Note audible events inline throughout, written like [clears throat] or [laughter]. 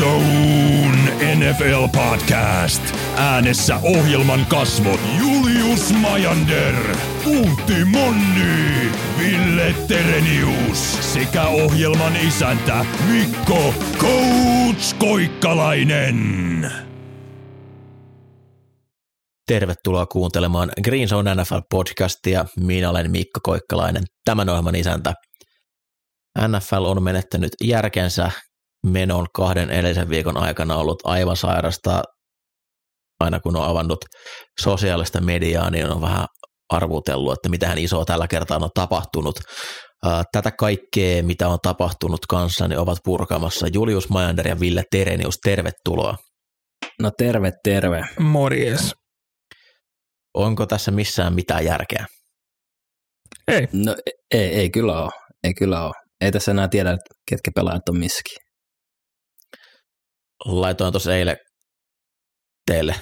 Zone NFL Podcast. Äänessä ohjelman kasvot Julius Majander, Puhti Monni, Ville Terenius sekä ohjelman isäntä Mikko Coach Koikkalainen. Tervetuloa kuuntelemaan Green Zone NFL-podcastia. Minä olen Mikko Koikkalainen, tämän ohjelman isäntä. NFL on menettänyt järkensä menon kahden edellisen viikon aikana ollut aivan sairasta. Aina kun on avannut sosiaalista mediaa, niin on vähän arvutellut, että mitähän isoa tällä kertaa on tapahtunut. Tätä kaikkea, mitä on tapahtunut kanssa, niin ovat purkamassa Julius Majander ja Ville Terenius. Tervetuloa. No terve, terve. Morjes. Onko tässä missään mitään järkeä? Ei. No ei, ei kyllä ole. Ei kyllä ole. Ei tässä enää tiedä, ketkä pelaajat on missäkin. Laitoin tuossa eilen teille,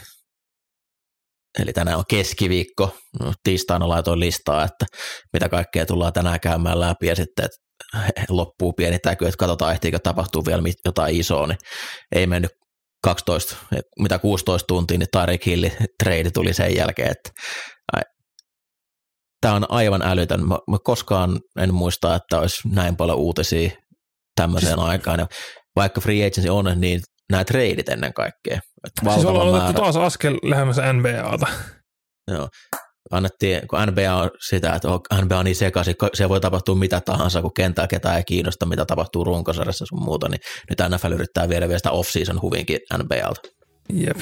eli tänään on keskiviikko, no, tiistaina laitoin listaa, että mitä kaikkea tullaan tänään käymään läpi ja sitten että loppuu pieni täky, että katsotaan ehtiikö tapahtuu vielä jotain isoa, niin ei mennyt 12, mitä 16 tuntia, niin Tyreek Hilli trade tuli sen jälkeen, että tämä on aivan älytön. Mä, mä koskaan en muista, että olisi näin paljon uutisia tämmöiseen siis, aikaan. Ja vaikka free agency on, niin nämä treidit ennen kaikkea. Siis ollaan otettu taas askel lähemmäs NBAta. Joo. Annettiin, kun NBA on sitä, että NBA on niin sekaisin, se voi tapahtua mitä tahansa, kun kentällä ketään ei kiinnosta, mitä tapahtuu runkosarjassa sun muuta, niin nyt NFL yrittää viedä vielä sitä off-season huvinkin NBAlta. Jep.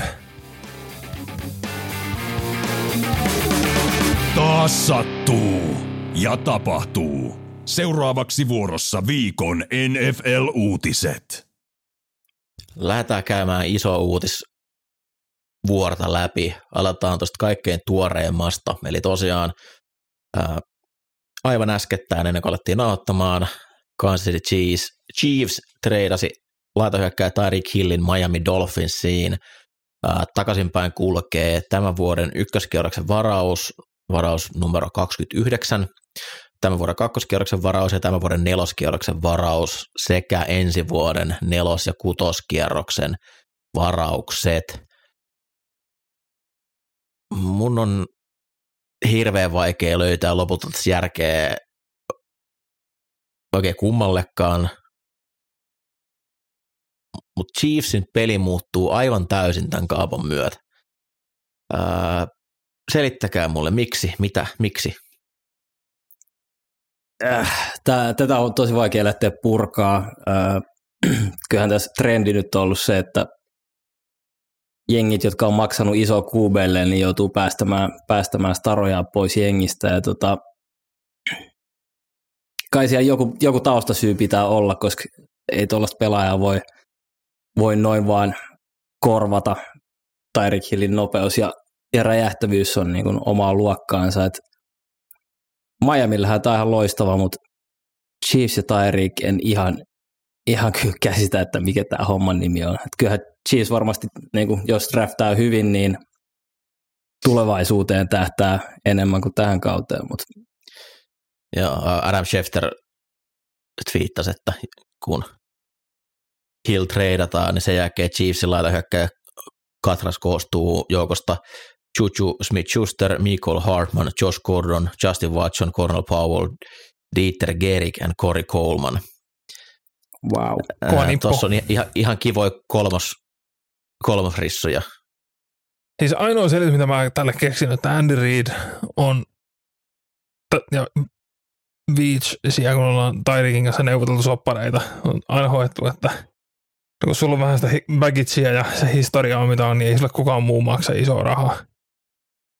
Taas sattuu ja tapahtuu. Seuraavaksi vuorossa viikon NFL-uutiset. Lähdetään käymään iso uutis vuorta läpi. Aletaan tuosta kaikkein tuoreimmasta. Eli tosiaan ää, aivan äskettäin ennen kuin alettiin nauttamaan, Kansas City Chiefs, Chiefs treidasi laitohyökkäjä Tyreek Hillin Miami Dolphinsiin. Ää, takaisinpäin kulkee tämän vuoden ykköskierroksen varaus, varaus numero 29, tämän vuoden kakkoskierroksen varaus ja tämän vuoden neloskierroksen varaus sekä ensi vuoden nelos- ja kutoskierroksen varaukset. Mun on hirveän vaikea löytää lopulta järkeä oikein kummallekaan, mutta Chiefsin peli muuttuu aivan täysin tämän kaapan myötä. Ää, selittäkää mulle, miksi, mitä, miksi? Äh, tää, tätä on tosi vaikea lähteä purkaa. Äh, [clears throat] kyllähän tässä trendi nyt on ollut se, että jengit, jotka on maksanut iso kuubelle, niin joutuu päästämään, päästämään staroja pois jengistä. Ja tota, kai siellä joku, joku taustasyy pitää olla, koska ei tuollaista pelaajaa voi, voi noin vaan korvata. Tyreek Hillin nopeus ja, ja räjähtävyys on niin kuin omaa luokkaansa. Et Miamillähän tämä on ihan loistava, mutta Chiefs ja Tyreek en ihan, ihan kyllä käsitä, että mikä tämä homman nimi on. Et kyllähän Chiefs varmasti, niin kuin, jos draftaa hyvin, niin tulevaisuuteen tähtää enemmän kuin tähän kauteen. Mutta. Ja Adam Schefter twiittasi, että kun Hill treidataan, niin sen jälkeen Chiefsin laita hyökkäjä Katras koostuu joukosta Juju Smith-Schuster, Michael Hartman, Josh Gordon, Justin Watson, Cornel Powell, Dieter Gerik ja Corey Coleman. Wow. Tuossa on ihan, ihan kivoja kolmos, kolmosrissuja. Siis ainoa selitys, mitä mä tälle keksin, että Andy Reid on ja Beach, siellä kun ollaan Tyreekin kanssa neuvoteltu soppareita, on aina hoettu, että kun sulla on vähän sitä bagitsia ja se historiaa, mitä on, niin ei sillä kukaan muu maksa isoa rahaa.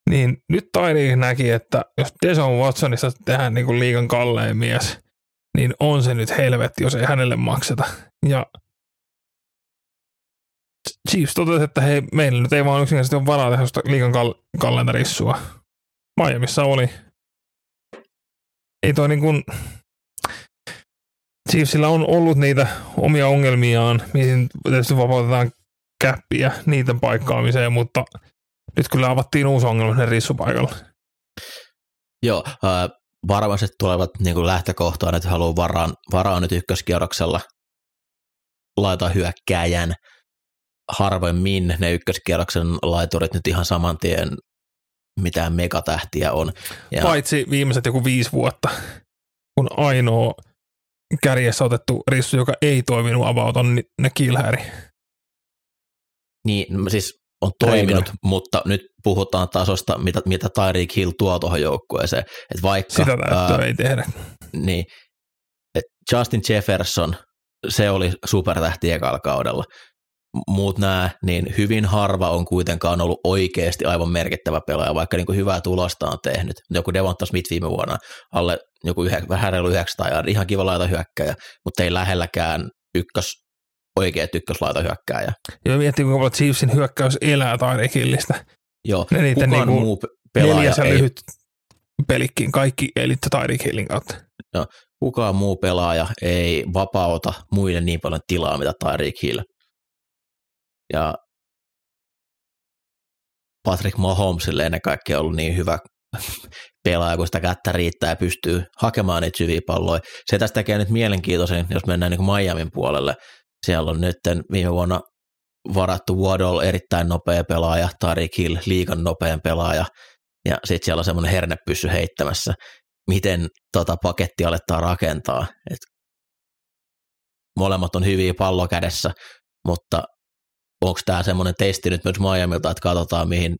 Niin nyt Tairi näki, että jos Deson Watsonista tehdään niin kuin liikan kalleen mies, niin on se nyt helvetti, jos ei hänelle makseta. Ja Chiefs totesi, että hei, meillä nyt ei vaan yksinkertaisesti ole varaa tehdä liikan kal- kalenterissua. Miamiissa oli. Ei toi niin kuin, Chiefsillä on ollut niitä omia ongelmiaan, mihin tietysti vapautetaan käppiä niiden paikkaamiseen, mutta – nyt kyllä avattiin uusi ongelma sinne rissupaikalla. Joo, äh, varmasti tulevat niin kuin lähtökohtaan, että haluaa varaa, varaa nyt ykköskierroksella. laita hyökkääjän. Harvemmin ne ykköskierroksen laiturit nyt ihan saman tien mitään megatähtiä on. Ja Paitsi viimeiset joku viisi vuotta, kun ainoa kärjessä otettu rissu, joka ei toiminut about on ne Killhäri. Niin, siis on toiminut, Reino. mutta nyt puhutaan tasosta, mitä, mitä Tyreek Hill tuo tuohon joukkueeseen. Et vaikka, Sitä ää, ei tehdä. Niin, et Justin Jefferson, se oli supertähti ekalla kaudella. Muut nämä, niin hyvin harva on kuitenkaan ollut oikeasti aivan merkittävä pelaaja, vaikka niin kuin hyvää tulosta on tehnyt. Joku Devonta Smith viime vuonna alle joku yhä, vähän reilu 900 ihan kiva laita hyökkäjä, mutta ei lähelläkään ykkös oikea ykköslaita hyökkääjä. Joo, miettii kuinka paljon Chiefsin hyökkäys elää Tyreekillistä. Joo, ne kukaan niinku muu pelaaja ei... lyhyt pelikkiin, kaikki elitte Tyreek kautta. Joo, kukaan muu pelaaja ei vapauta muille niin paljon tilaa, mitä Tyreek Hill. Ja Patrick Mahomesille ennen kaikkea ollut niin hyvä [laughs] pelaaja, kun sitä kättä riittää ja pystyy hakemaan niitä syviä palloja. Se tästä tekee nyt mielenkiintoisen, jos mennään niin Miamin puolelle. Siellä on nyt viime vuonna varattu Waddle erittäin nopea pelaaja, Tarik Hill liikan nopean pelaaja, ja sitten siellä on semmoinen hernepyssy heittämässä. Miten tota pakettia aletaan rakentaa? Et molemmat on hyviä pallo kädessä, mutta onko tämä semmoinen testi nyt myös Miamilta, että katsotaan mihin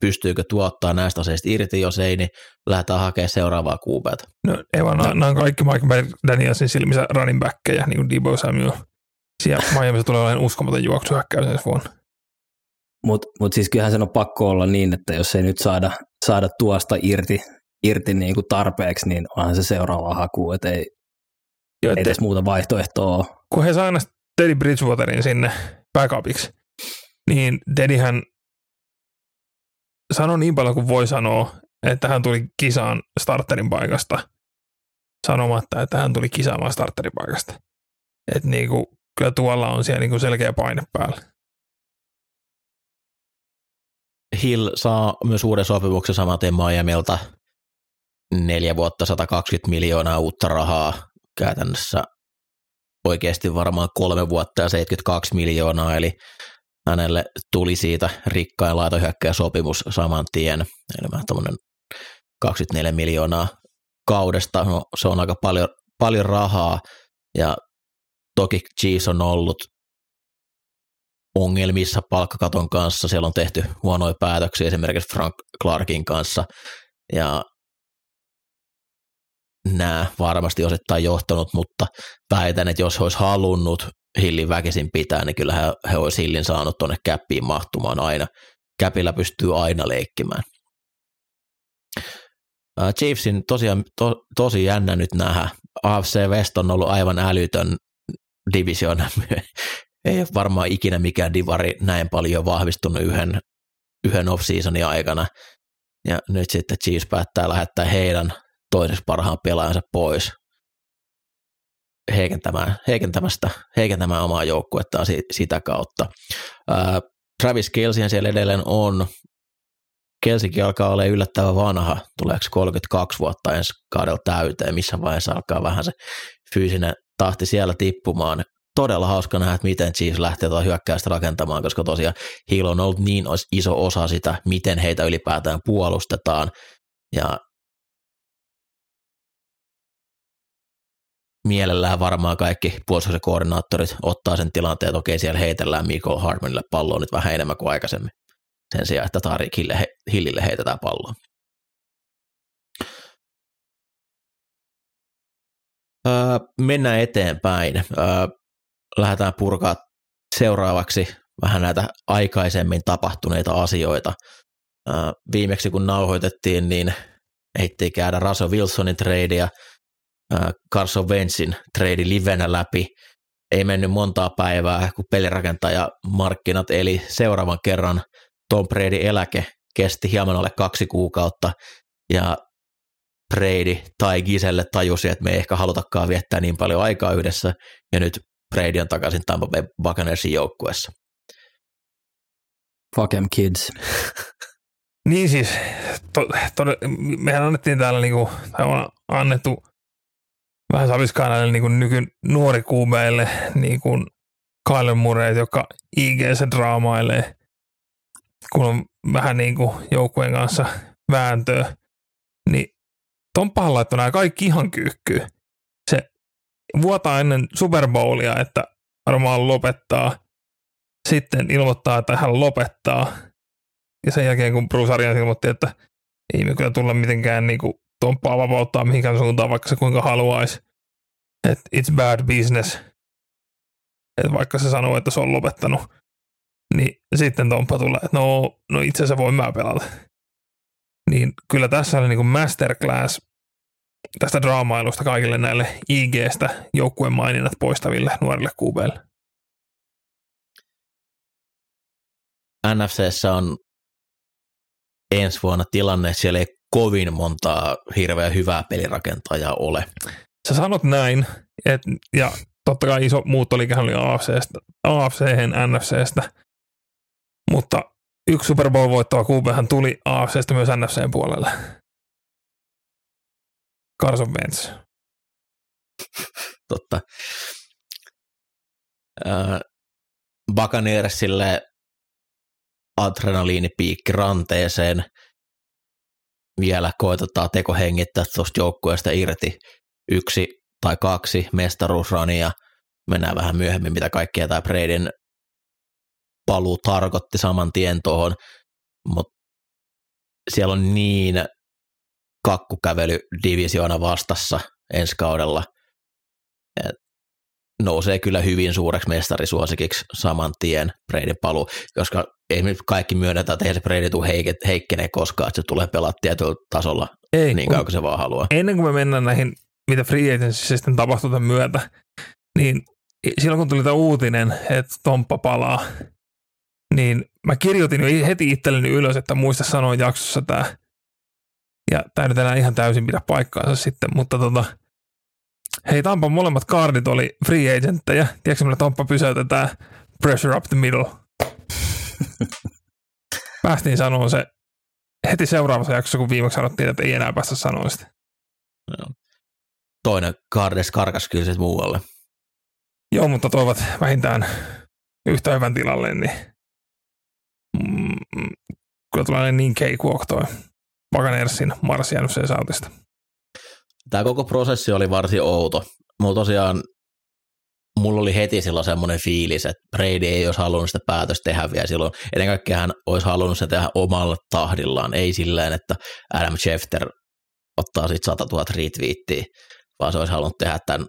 pystyykö tuottaa näistä aseista irti, jos ei, niin lähdetään hakemaan seuraavaa kuupeata. No ei vaan, no. nämä on kaikki Mike Danielsin silmissä running backkejä, niin kuin Debo Samuel. Siellä Miamiissa tulee olemaan uskomaton juoksuhäkkäys ensi vuonna. Mutta mut siis kyllähän sen on pakko olla niin, että jos ei nyt saada, saada tuosta irti, irti niin kuin tarpeeksi, niin onhan se seuraava haku, että ei, jo, ei edes muuta vaihtoehtoa ole. Kun he saivat Teddy Bridgewaterin sinne backupiksi, niin Teddyhän sanoi niin paljon kuin voi sanoa, että hän tuli kisaan starterin paikasta sanomatta, että hän tuli kisaamaan starterin paikasta. Että niinku, kyllä tuolla on siellä niinku selkeä paine päällä. Hill saa myös uuden sopimuksen samaten Miamilta neljä vuotta 120 miljoonaa uutta rahaa. Käytännössä oikeasti varmaan kolme vuotta ja 72 miljoonaa, eli hänelle tuli siitä rikkain laitohyökkäjä sopimus saman tien, eli vähän 24 miljoonaa kaudesta, no, se on aika paljon, paljon rahaa, ja toki Chiefs on ollut ongelmissa palkkakaton kanssa, siellä on tehty huonoja päätöksiä esimerkiksi Frank Clarkin kanssa, ja nämä varmasti osittain johtanut, mutta väitän, että jos he olisi halunnut Hillin väkisin pitää, niin kyllä he, he olisi Hillin saanut tuonne käppiin mahtumaan aina. Käpillä pystyy aina leikkimään. Chiefsin tosiaan to, tosi jännä nyt nähdä. AFC West on ollut aivan älytön division. [laughs] Ei ole varmaan ikinä mikään divari näin paljon vahvistunut yhden, yhden off-seasonin aikana. Ja nyt sitten Chiefs päättää lähettää heidän toiseksi parhaan pelaajansa pois heikentämään, heikentämästä, heikentämään omaa joukkuettaan sitä kautta. Ää, Travis Kelseyhän siellä edelleen on. Kelsikin alkaa olla yllättävän vanha, tuleeko 32 vuotta ensi kaudella täyteen, missä vaiheessa alkaa vähän se fyysinen tahti siellä tippumaan. Todella hauska nähdä, että miten Chiefs lähtee tuota hyökkäystä rakentamaan, koska tosiaan Hill on ollut niin iso osa sitä, miten heitä ylipäätään puolustetaan. Ja mielellään varmaan kaikki puolustuksen koordinaattorit ottaa sen tilanteen, että okei, siellä heitellään Michael Hartmanille palloa nyt vähän enemmän kuin aikaisemmin. Sen sijaan, että Tarik Hillille heitetään palloa. Öö, mennään eteenpäin. Öö, lähdetään purkaa seuraavaksi vähän näitä aikaisemmin tapahtuneita asioita. Öö, viimeksi kun nauhoitettiin, niin ehtii käydä Russell Wilsonin tradeja – Äh, Carson Wentzin trade livenä läpi. Ei mennyt montaa päivää, kun pelirakentaja markkinat eli seuraavan kerran Tom Brady eläke kesti hieman alle kaksi kuukautta ja Brady tai Giselle tajusi, että me ei ehkä halutakaan viettää niin paljon aikaa yhdessä ja nyt Brady on takaisin Tampa Bay Buccaneersin joukkueessa. Fuck em kids. [laughs] niin siis, to, to, mehän annettiin täällä niinku, tai on annettu vähän saviskaan näille niin kuin nyky, nuori kuumeille niin kuin Kyler Murray, joka ig draamailee, kun on vähän niin kuin joukkueen kanssa vääntöä, niin Tomppahan laittoi nämä kaikki ihan kyykkyyn. Se vuotaa ennen Super Bowlia, että varmaan lopettaa. Sitten ilmoittaa, että hän lopettaa. Ja sen jälkeen, kun Bruce Arians ilmoitti, että ei me kyllä tulla mitenkään niin kuin Tomppaa vapauttaa mihinkään suuntaan, vaikka se kuinka haluaisi. Että it's bad business. Että vaikka se sanoo, että se on lopettanut, niin sitten Tomppa tulee, että no, no itse asiassa voin mä pelata. Niin kyllä tässä oli niin kuin masterclass tästä draamailusta kaikille näille IG-stä joukkueen maininnat poistaville nuorille kuubeille. NFCssä on ensi vuonna tilanne, että siellä ei kovin montaa hirveän hyvää pelirakentajaa ole. Sä sanot näin, et, ja totta kai iso muuttoliikehän oli AFCstä, AFC NFCstä, mutta yksi Super Bowl voittava QBhän tuli AFCstä myös NFCn puolelle. Carson Wentz. [laughs] Totta. Äh, Buccaneersille adrenaliinipiikki ranteeseen. Vielä koitetaan tekohengittää tuosta joukkueesta irti yksi tai kaksi mestaruusrania. Mennään vähän myöhemmin, mitä kaikkea tämä Bradyn paluu tarkoitti saman tien tuohon, mutta siellä on niin kakkukävely divisioona vastassa ensi kaudella. Et nousee kyllä hyvin suureksi mestarisuosikiksi saman tien Brady paluu, koska ei nyt kaikki myönnetä, että ei se Brady tule heikkenee koskaan, että se tulee pelaa tietyllä tasolla ei, niin kauan kuin se vaan haluaa. Ennen kuin me mennään näihin, mitä free agency sitten tapahtuu tämän myötä, niin silloin kun tuli tämä uutinen, että Tomppa palaa, niin mä kirjoitin jo heti itselleni ylös, että muista sanoa jaksossa tämä, ja tämä nyt enää ihan täysin pidä paikkaansa sitten, mutta tota, hei Tampan molemmat kaardit oli free agentteja. Tiedätkö millä Tampa pysäytetään pressure up the middle? [laughs] Päästiin sanoa se heti seuraavassa jaksossa, kun viimeksi sanottiin, että ei enää päästä sanoa sitä. No. Toinen Cardes karkas kyllä muualle. Joo, mutta toivat vähintään yhtä hyvän tilalle, niin mm, kyllä tulee niin cakewalk toi Buccaneersin marssi NFC Southista. Tämä koko prosessi oli varsin outo. Mulla tosiaan mulla oli heti silloin semmoinen fiilis, että Brady ei olisi halunnut sitä päätöstä tehdä vielä silloin. Ennen kaikkea hän olisi halunnut sitä tehdä omalla tahdillaan, ei silleen, että Adam Schefter ottaa sitten 100 000 retweettiä, vaan se olisi halunnut tehdä tämän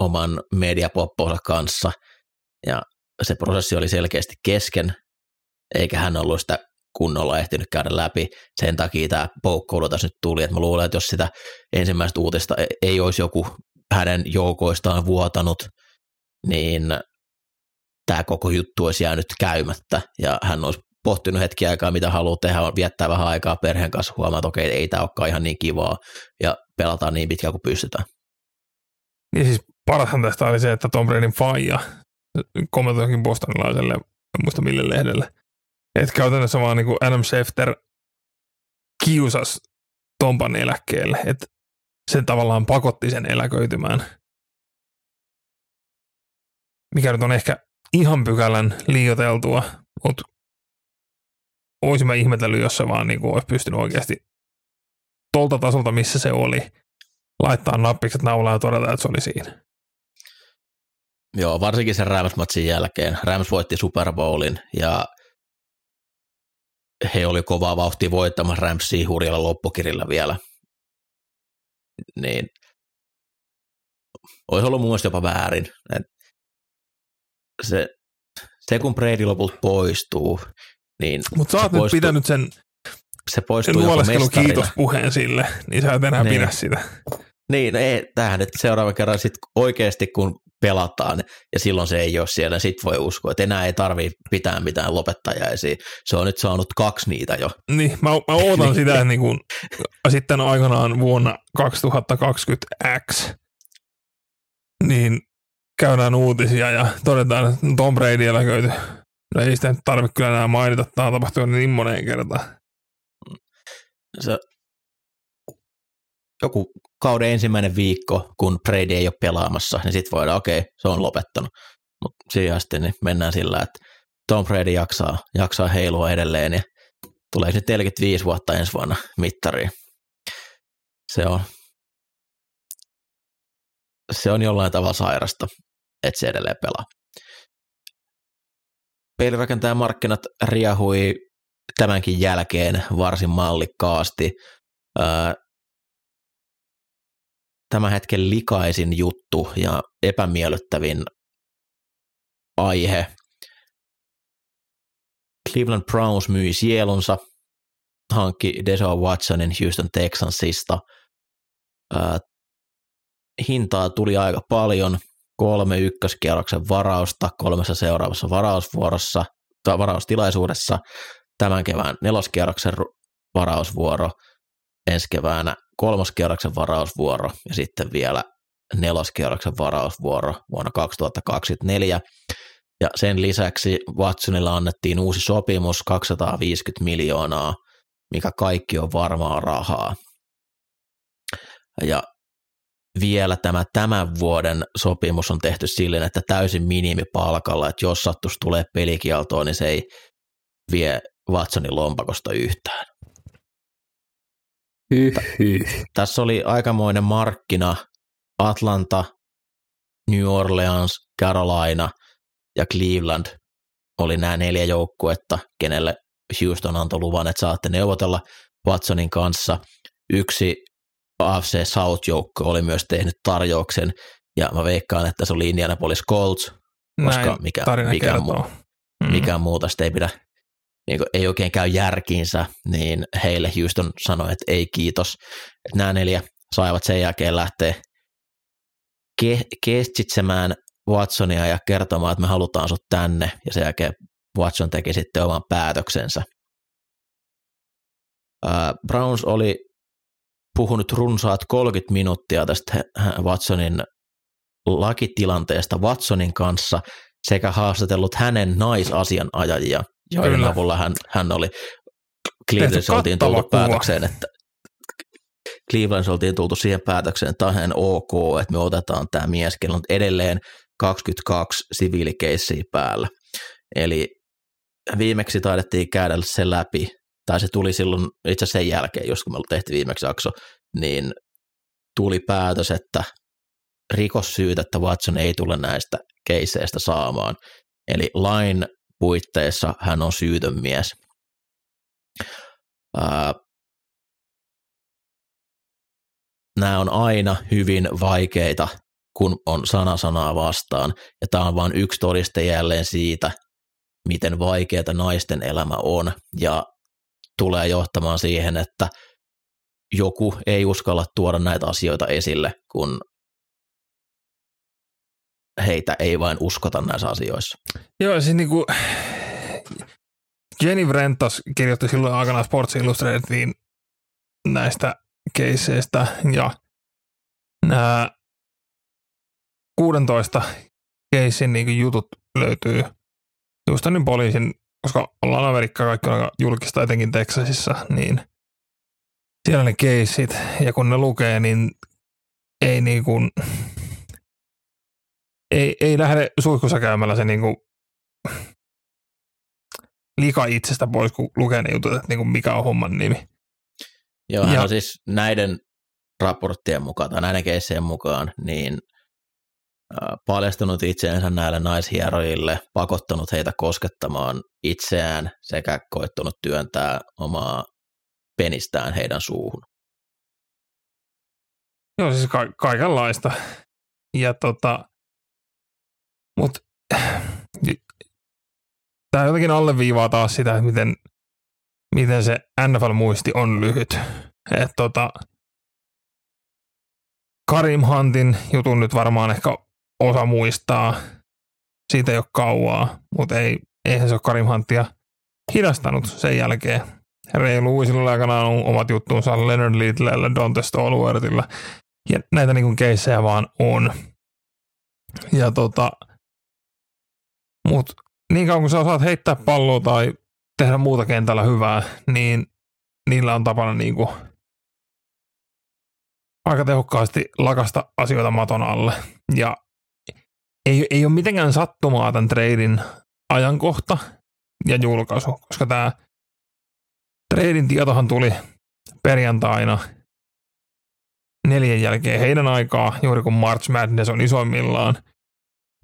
oman mediapopponsa kanssa. Ja se prosessi oli selkeästi kesken, eikä hän ollut sitä kunnolla ehtinyt käydä läpi. Sen takia tämä poukkoulu tässä nyt tuli, että mä luulen, että jos sitä ensimmäistä uutista e- ei olisi joku hänen joukoistaan vuotanut, niin tämä koko juttu olisi jäänyt käymättä ja hän olisi pohtinut hetki aikaa, mitä haluaa tehdä, viettää vähän aikaa perheen kanssa, huomaa, että okei, ei tämä olekaan ihan niin kivaa ja pelataan niin pitkään kuin pystytään. Niin siis parashan tästä oli se, että Tom Bradyn faija kommentoikin bostonilaiselle, en muista mille lehdelle, että käytännössä vaan niin kuin Adam Schefter kiusas Tompan eläkkeelle, että se tavallaan pakotti sen eläköitymään. Mikä nyt on ehkä ihan pykälän liioteltua, mutta olisin mä ihmetellyt, jos se vaan niin kuin olisi pystynyt oikeasti tolta tasolta, missä se oli, laittaa nappikset naulaan ja todeta, että se oli siinä. Joo, varsinkin sen Rams-matsin jälkeen. Rams voitti Super Bowlin ja he oli kovaa vauhtia voittamassa Ramsia hurjalla loppukirjalla vielä. Niin olisi ollut mun jopa väärin. Et se, se, kun Brady lopulta poistuu, niin... Mutta sä oot nyt pitänyt sen se poistuu nuoleskelu kiitospuheen sille, niin sä et enää niin. pidä sitä. Niin, no ei, tähän, että seuraava kerran sit oikeasti kun pelataan ja silloin se ei ole siellä, sit voi uskoa, että enää ei tarvii pitää mitään lopettajaisia. Se on nyt saanut kaksi niitä jo. Niin, mä, mä ootan sitä, että niin kun, sitten aikanaan vuonna 2020X, niin käydään uutisia ja todetaan, että Tom Brady eläköity. No ei sitä tarvitse kyllä enää mainita, tämä on tapahtunut niin moneen kertaan. Se, joku kauden ensimmäinen viikko, kun Brady ei ole pelaamassa, niin sitten voidaan, okei, okay, se on lopettanut. mutta siihen asti niin mennään sillä, että Tom Brady jaksaa, jaksaa heilua edelleen ja tulee sitten 45 vuotta ensi vuonna mittariin. Se on, se on jollain tavalla sairasta, että se edelleen pelaa. Pelirakentajan markkinat riahui tämänkin jälkeen varsin mallikkaasti. Tämän hetken likaisin juttu ja epämiellyttävin aihe. Cleveland Browns myi sielunsa, hankki Deshaun Watsonin Houston Texansista. hintaa tuli aika paljon, kolme ykköskierroksen varausta kolmessa seuraavassa varausvuorossa, tai varaustilaisuudessa, tämän kevään neloskierroksen varausvuoro, ensi keväänä kolmoskierroksen varausvuoro ja sitten vielä neloskierroksen varausvuoro vuonna 2024. Ja sen lisäksi Watsonilla annettiin uusi sopimus 250 miljoonaa, mikä kaikki on varmaa rahaa. Ja vielä tämä tämän vuoden sopimus on tehty silleen, että täysin minimipalkalla, että jos sattuisi tulee pelikieltoon, niin se ei vie Watsonin lompakosta yhtään. Tässä oli aikamoinen markkina Atlanta, New Orleans, Carolina ja Cleveland oli nämä neljä joukkuetta, kenelle Houston antoi luvan, että saatte neuvotella Watsonin kanssa. Yksi AFC South-joukko oli myös tehnyt tarjouksen, ja mä veikkaan, että se oli Indianapolis Colts, koska Näin mikä, mikä, muu, Mm. mikään muuta sitä ei pidä, niin kuin, ei oikein käy järkiinsä, niin heille Houston sanoi, että ei kiitos. Että nämä neljä saivat sen jälkeen lähteä ke- kestitsemään Watsonia ja kertomaan, että me halutaan sut tänne, ja sen jälkeen Watson teki sitten oman päätöksensä. Ää, Browns oli puhunut runsaat 30 minuuttia tästä Watsonin lakitilanteesta Watsonin kanssa sekä haastatellut hänen naisasianajajia, joiden Kyllä. avulla hän, hän oli Clevelandissa oltiin tultu kuva. päätökseen, että Clevelandissa oltiin tultu siihen päätökseen, että tämä on ok, että me otetaan tämä mies, kello on edelleen 22 siviilikeissiä päällä. Eli viimeksi taidettiin käydä se läpi, tai se tuli silloin itse sen jälkeen, jos kun me tehtiin viimeksi jakso, niin tuli päätös, että rikossyytettä Watson ei tule näistä keisseistä saamaan. Eli lain puitteissa hän on syytön mies. Ää, nämä on aina hyvin vaikeita, kun on sana sanaa vastaan. Ja tämä on vain yksi todiste jälleen siitä, miten vaikeata naisten elämä on. Ja tulee johtamaan siihen, että joku ei uskalla tuoda näitä asioita esille, kun heitä ei vain uskota näissä asioissa. Joo, siis niinku Jenny Vrentas kirjoitti silloin aikanaan Sports Illustratediin näistä keisseistä ja nämä 16 keissin niinku jutut löytyy Houstonin poliisin, koska ollaan Amerikka kaikki on aika julkista, etenkin Texasissa, niin siellä ne keissit, ja kun ne lukee, niin ei niinku, ei, ei lähde suihkussa käymällä se niinku lika itsestä pois, kun lukee ne jutut, että niinku mikä on homman nimi. Joo, Ja- on siis näiden raporttien mukaan tai näiden keissien mukaan niin paljastunut itseensä näille naishierojille, pakottanut heitä koskettamaan itseään sekä koittanut työntää omaa penistään heidän suuhun. Joo, siis ka- kaikenlaista. Ja tota, mut tämä jotenkin alleviivaa taas sitä, miten, miten se NFL-muisti on lyhyt. Et tota, Karim Huntin jutun nyt varmaan ehkä osa muistaa. Siitä ei ole kauaa, mutta ei, eihän se ole Karim Huntia hidastanut sen jälkeen. Reilu Uisilla aikanaan on omat juttuunsa Leonard Littlellä, Dante Stallworthilla. Ja näitä niin keissejä vaan on. Ja tota, mut niin kauan kun sä osaat heittää palloa tai tehdä muuta kentällä hyvää, niin niillä on tapana niin kuin aika tehokkaasti lakasta asioita maton alle. Ja ei, ei ole mitenkään sattumaa tämän treidin ajankohta ja julkaisu, koska tämä treidin tietohan tuli perjantaina neljän jälkeen heidän aikaa, juuri kun March Madness on isoimmillaan.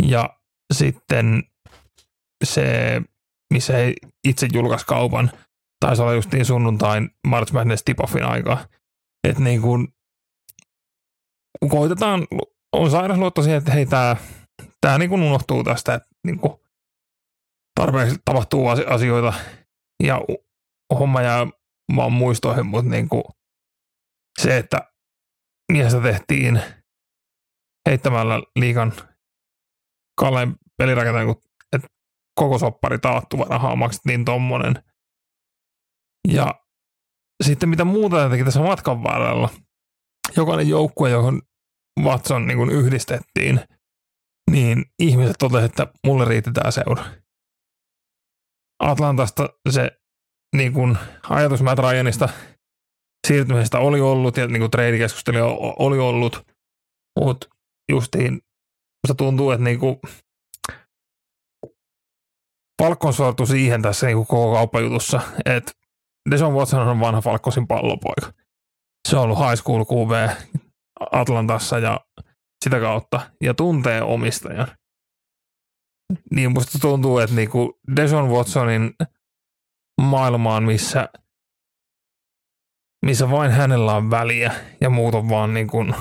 Ja sitten se, missä he itse julkaisi kaupan, taisi olla justiin sunnuntain March Madness tip-offin aika. Että niin kuin koitetaan, on sairas luotto siihen, että hei tämä tää niin kuin unohtuu tästä, että niin kuin tarpeeksi tapahtuu asioita ja homma jää vaan muistoihin, mutta niin kuin se, että miestä tehtiin heittämällä liikan kalleen pelirakentajan, että koko soppari taattu rahaa maksettiin tommonen. Ja sitten mitä muuta teki tässä matkan varrella. Jokainen joukkue, johon Watson niin kuin yhdistettiin, niin ihmiset totesivat, että mulle riitti tämä seura. Atlantasta se niin kuin ajatus Matt Ryanista siirtymisestä oli ollut ja niin kuin treidikeskustelu oli ollut, mutta justiin se tuntuu, että niin kuin Falcon sortui siihen tässä niin koko kauppajutussa, että Deson Watson on vanha Falcosin pallopoika. Se on ollut high school QV Atlantassa ja sitä kautta, ja tuntee omistajan. Niin musta tuntuu, että niinku Deson Watsonin maailmaan, missä, missä vain hänellä on väliä ja muut on vaan niin kuin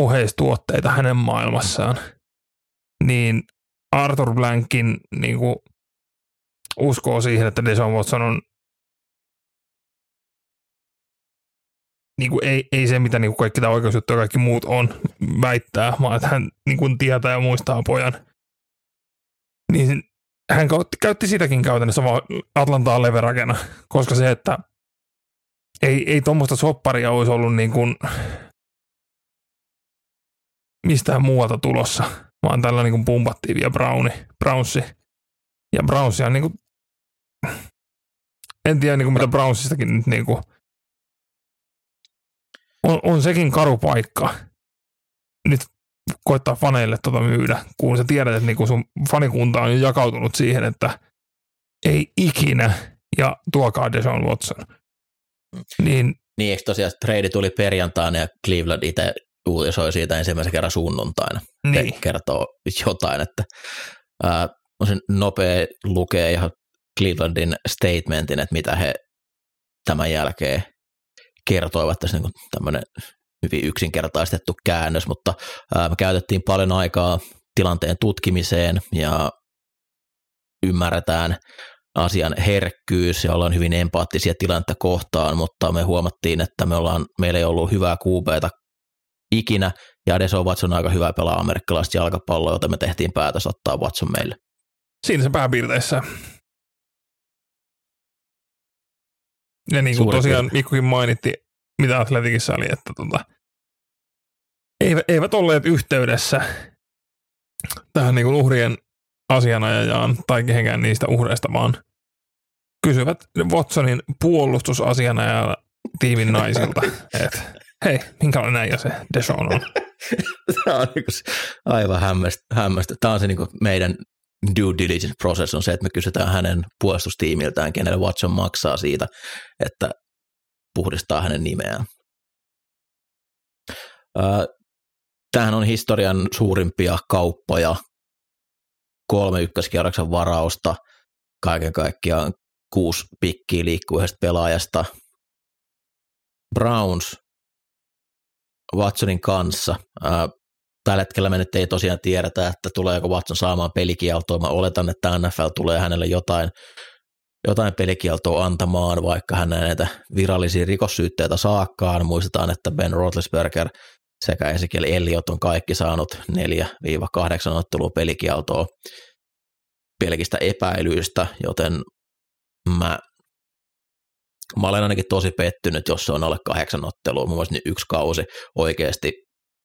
oheistuotteita hänen maailmassaan, niin Arthur Blankin niin kuin uskoo siihen, että Deson Watson on niin kuin ei, ei se, mitä niin kuin kaikki tämä oikeusjuttu ja kaikki muut on väittää, vaan että hän niin kuin tietää ja muistaa pojan. Niin hän käytti, käytti sitäkin käytännössä vaan Atlantaa leverakena, koska se, että ei, ei tuommoista sopparia olisi ollut niin kuin mistään muualta tulossa, vaan tällä niin kuin pumpattiin vielä Browni, Brownsi. Ja Brownsia niin kuin, en tiedä niin kuin mitä Brownsistakin nyt niin kuin, on, on sekin karu paikka. Nyt koittaa faneille tota myydä, kun sä tiedät, että niinku sun fanikunta on jo jakautunut siihen, että ei ikinä ja tuokaa Deshaun Watson. Niin, niin eikö tosiaan trade tuli perjantaina ja Cleveland itse uutisoi siitä ensimmäisen kerran sunnuntaina. Niin. Se kertoo jotain, että ää, on sen nopea lukee ihan Clevelandin statementin, että mitä he tämän jälkeen kertoivat tässä niin tämmöinen hyvin yksinkertaistettu käännös, mutta ää, me käytettiin paljon aikaa tilanteen tutkimiseen ja ymmärretään asian herkkyys ja ollaan hyvin empaattisia tilannetta kohtaan, mutta me huomattiin, että me ollaan, meillä ei ollut hyvää kuubeita ikinä, ja Deso Watson on aika hyvä pelaa amerikkalaista jalkapalloa, joten me tehtiin päätös ottaa Watson meille. Siinä se pääpiirteissä. Ja niin kuin tosiaan Mikkokin mainitti, mitä Atletikissa oli, että tota, eivät, eivät olleet yhteydessä tähän niin kuin uhrien asianajajaan tai kehenkään niistä uhreista, vaan kysyvät Watsonin puolustusasianajaja tiimin naisilta, [laughs] että hei, minkälainen näin se Deshaun on? [laughs] Tämä on niin aivan hämmästä. hämmästä. Tämä on se niin meidän due diligence process on se, että me kysytään hänen puolustustiimiltään, kenelle Watson maksaa siitä, että puhdistaa hänen nimeään. Tämähän on historian suurimpia kauppoja, kolme ykköskierroksen varausta, kaiken kaikkiaan kuusi pikkiä liikkuu yhdestä pelaajasta. Browns Watsonin kanssa. Tällä hetkellä me nyt ei tosiaan tiedetä, että tuleeko Watson saamaan pelikieltoa. Mä oletan, että NFL tulee hänelle jotain, jotain pelikieltoa antamaan, vaikka hän näitä virallisia rikossyytteitä saakkaan. Muistetaan, että Ben Roethlisberger – sekä Ezekiel Elliot on kaikki saanut 4-8 ottelua pelikieltoa pelkistä epäilyistä, joten mä, mä olen ainakin tosi pettynyt, jos se on alle kahdeksan ottelua. Mun mielestä yksi kausi oikeasti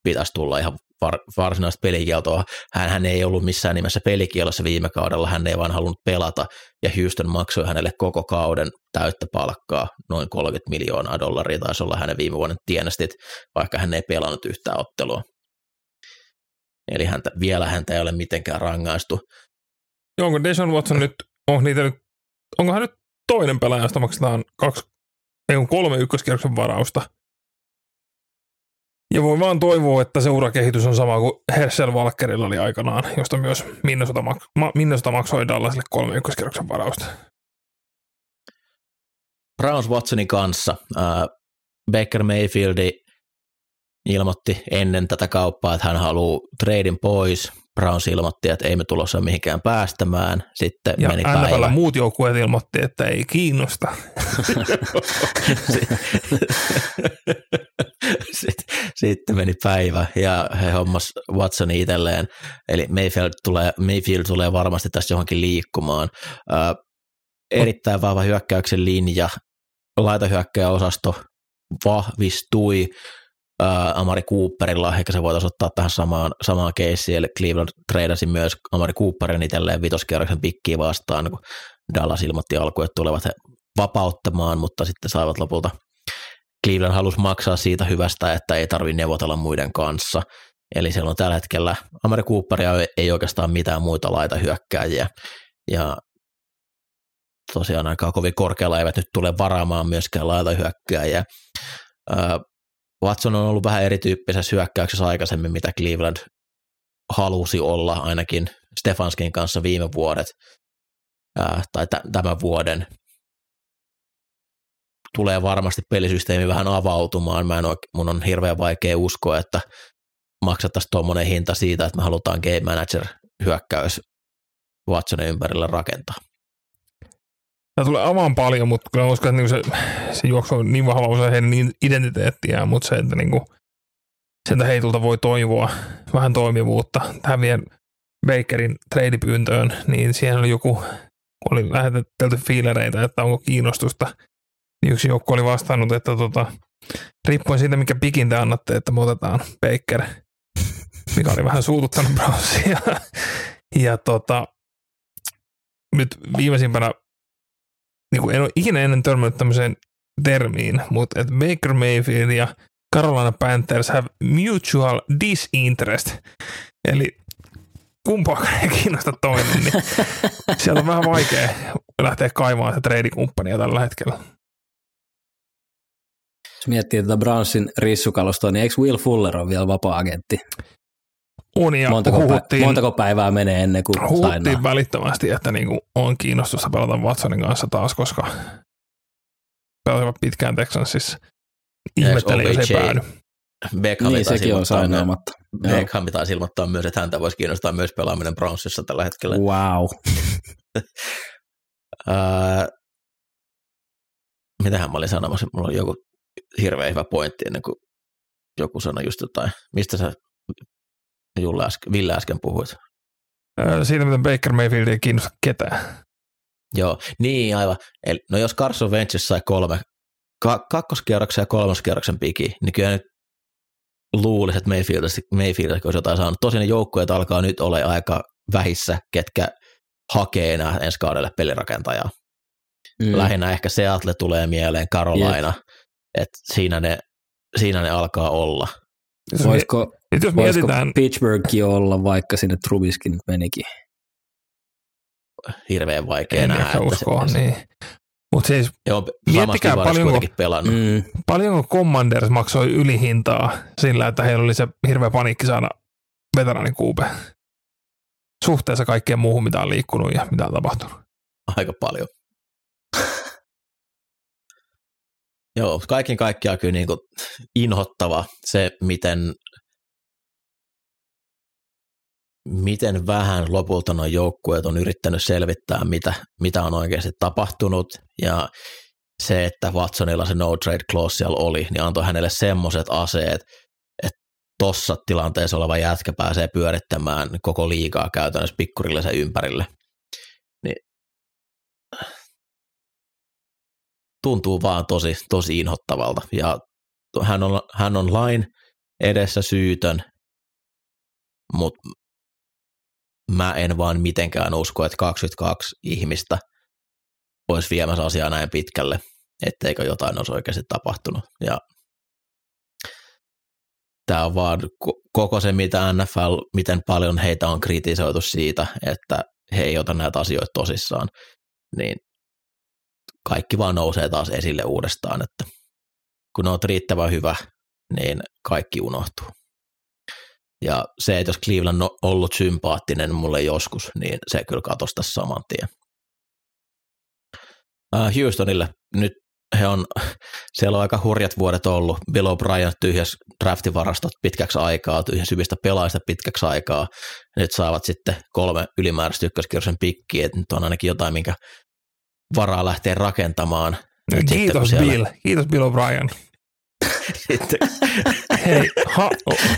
pitäisi tulla ihan var, varsinaista pelikieltoa. Hän, hän ei ollut missään nimessä pelikielossa viime kaudella, hän ei vaan halunnut pelata, ja Houston maksoi hänelle koko kauden täyttä palkkaa, noin 30 miljoonaa dollaria taisi olla hänen viime vuoden tienestit, vaikka hän ei pelannut yhtään ottelua. eli häntä, vielä häntä ei ole mitenkään rangaistu. Ja onko Deshaun Watson nyt, onko niitä nyt, onko hän nyt toinen pelaaja, josta maksetaan kaksi, ei kun kolme ykköskierroksen varausta. Ja voi vaan toivoa, että se urakehitys on sama kuin Herschel Walkerilla oli aikanaan, josta myös Minnesota, mak- Ma- Minnesota maksoi Dallasille kolme ykköskierroksen varausta. Browns Watsonin kanssa äh, Baker Mayfieldi ilmoitti ennen tätä kauppaa, että hän haluaa treidin pois. Browns ilmoitti, että ei me tulossa mihinkään päästämään. Sitten Ja meni NFL päivä. muut joukkueet ilmoitti, että ei kiinnosta. [laughs] sitten, sitten meni päivä ja he hommas Watson itselleen. Eli Mayfield tulee, Mayfield tulee varmasti tässä johonkin liikkumaan. Äh, erittäin vahva hyökkäyksen linja. Laitahyökkäjäosasto vahvistui. Äh, Amari Cooperilla, ehkä se voitaisiin ottaa tähän samaan, samaan keissiin, eli Cleveland treidasi myös Amari Cooperin itselleen vitoskierroksen pikkiä vastaan, kun Dallas ilmoitti alkuun, että tulevat he vapauttamaan, mutta sitten saivat lopulta Cleveland halusi maksaa siitä hyvästä, että ei tarvitse neuvotella muiden kanssa. Eli siellä on tällä hetkellä Amari Cooperia ei oikeastaan mitään muita laita hyökkääjiä. Ja tosiaan aika kovin korkealla eivät nyt tule varaamaan myöskään laita hyökkääjiä. Watson on ollut vähän erityyppisessä hyökkäyksessä aikaisemmin, mitä Cleveland halusi olla ainakin Stefanskin kanssa viime vuodet ää, tai t- tämän vuoden. Tulee varmasti pelisysteemi vähän avautumaan. Mä en oike, mun on hirveän vaikea uskoa, että maksettaisiin tuommoinen hinta siitä, että me halutaan game manager hyökkäys Watsonin ympärillä rakentaa. Tämä tulee avaan paljon, mutta kyllä uskon, että niinku se, se juoksu on niin vahva osa heidän niin identiteettiään, mutta se, että niinku, sieltä heitulta voi toivoa vähän toimivuutta. Tähän vielä Bakerin treidipyyntöön, niin siihen oli joku, oli lähetetty fiilereitä, että onko kiinnostusta, niin yksi joukko oli vastannut, että tota, riippuen siitä, mikä pikin te annatte, että me otetaan Baker, mikä oli vähän suututtanut [laughs] Brownsia. ja tota, nyt viimeisimpänä niin kuin en ole ikinä ennen törmännyt tämmöiseen termiin, mutta että Baker Mayfield ja Carolina Panthers have mutual disinterest, eli kumpaakaan ei kiinnosta toinen, niin [laughs] sieltä on vähän vaikea lähteä kaivamaan se treidikumppania tällä hetkellä. Jos miettii tätä Brownsin rissukalostoa, niin eikö Will Fuller ole vielä vapaa-agentti? On ja Montako, huhuttiin, pä- montako päivää menee ennen kuin huhuttiin sainaa? välittömästi, että niinku on kiinnostusta pelata Watsonin kanssa taas, koska pelasivat pitkään Texansissa. Ihmettelin, jos ei päädy. Beckham Niin, sekin on sainaamatta. Beckham taisi ilmoittaa myös, että häntä voisi kiinnostaa myös pelaaminen Brownsissa tällä hetkellä. Wow. [laughs] Ää, mitähän mä olin sanomassa? Mulla oli joku hirveän hyvä pointti ennen kuin joku sanoi just jotain. Mistä sä Julle äsken, Ville äsken puhuit? Siitä, miten Baker Mayfield ei kiinnosta ketään. Joo, niin aivan. Eli, no jos Carson Wentz sai kolme, ka- kakkoskierroksen ja kolmoskierroksen piki, niin kyllä nyt luulisi, että Mayfield, Mayfield olisi jotain saanut. Tosin ne joukkueet alkaa nyt olla aika vähissä, ketkä hakee enää ensi kaudelle pelirakentajaa. Mm. Lähinnä ehkä Seattle tulee mieleen, Carolina, että siinä ne, siinä ne alkaa olla. Voisiko, nyt jos voisiko mietitään, Pittsburghkin olla, vaikka sinne Trubiskin nyt menikin? Hirveän vaikea en nähdä. uskoa, se, niin. Mutta siis Joo, Miettikää paljonko, pelannut. Mm. Paljonko Commanders maksoi ylihintaa sillä, että heillä oli se hirveä paniikki saada veteraanikuupe suhteessa kaikkeen muuhun, mitä on liikkunut ja mitä on tapahtunut. Aika paljon. Joo, kaiken kaikkiaan kyllä niin kuin inhottava se, miten, miten vähän lopulta nuo joukkueet on yrittänyt selvittää, mitä, mitä on oikeasti tapahtunut. Ja se, että Watsonilla se no trade clause siellä oli, niin antoi hänelle semmoiset aseet, että tossa tilanteessa oleva jätkä pääsee pyörittämään koko liigaa käytännössä pikkurille sen ympärille. tuntuu vaan tosi, tosi inhottavalta. Ja hän on, hän on lain edessä syytön, mutta mä en vaan mitenkään usko, että 22 ihmistä olisi viemässä asiaa näin pitkälle, etteikö jotain olisi oikeasti tapahtunut. Ja tämä on vaan koko se, mitä NFL, miten paljon heitä on kritisoitu siitä, että he ei ota näitä asioita tosissaan, niin kaikki vaan nousee taas esille uudestaan, että kun olet riittävän hyvä, niin kaikki unohtuu. Ja se, että jos Cleveland on ollut sympaattinen mulle joskus, niin se kyllä katosi tässä saman tien. Houstonille nyt he on, [laughs] siellä on aika hurjat vuodet ollut. Bill O'Brien tyhjäs draftivarastot pitkäksi aikaa, tyhjäs hyvistä pelaajista pitkäksi aikaa. Nyt saavat sitten kolme ylimääräistä ykköskierroksen pikkiä, että nyt on ainakin jotain, minkä varaa lähteä rakentamaan. Nyt Kiitos siellä... Bill, kiitos Bill O'Brien. Hei, ha,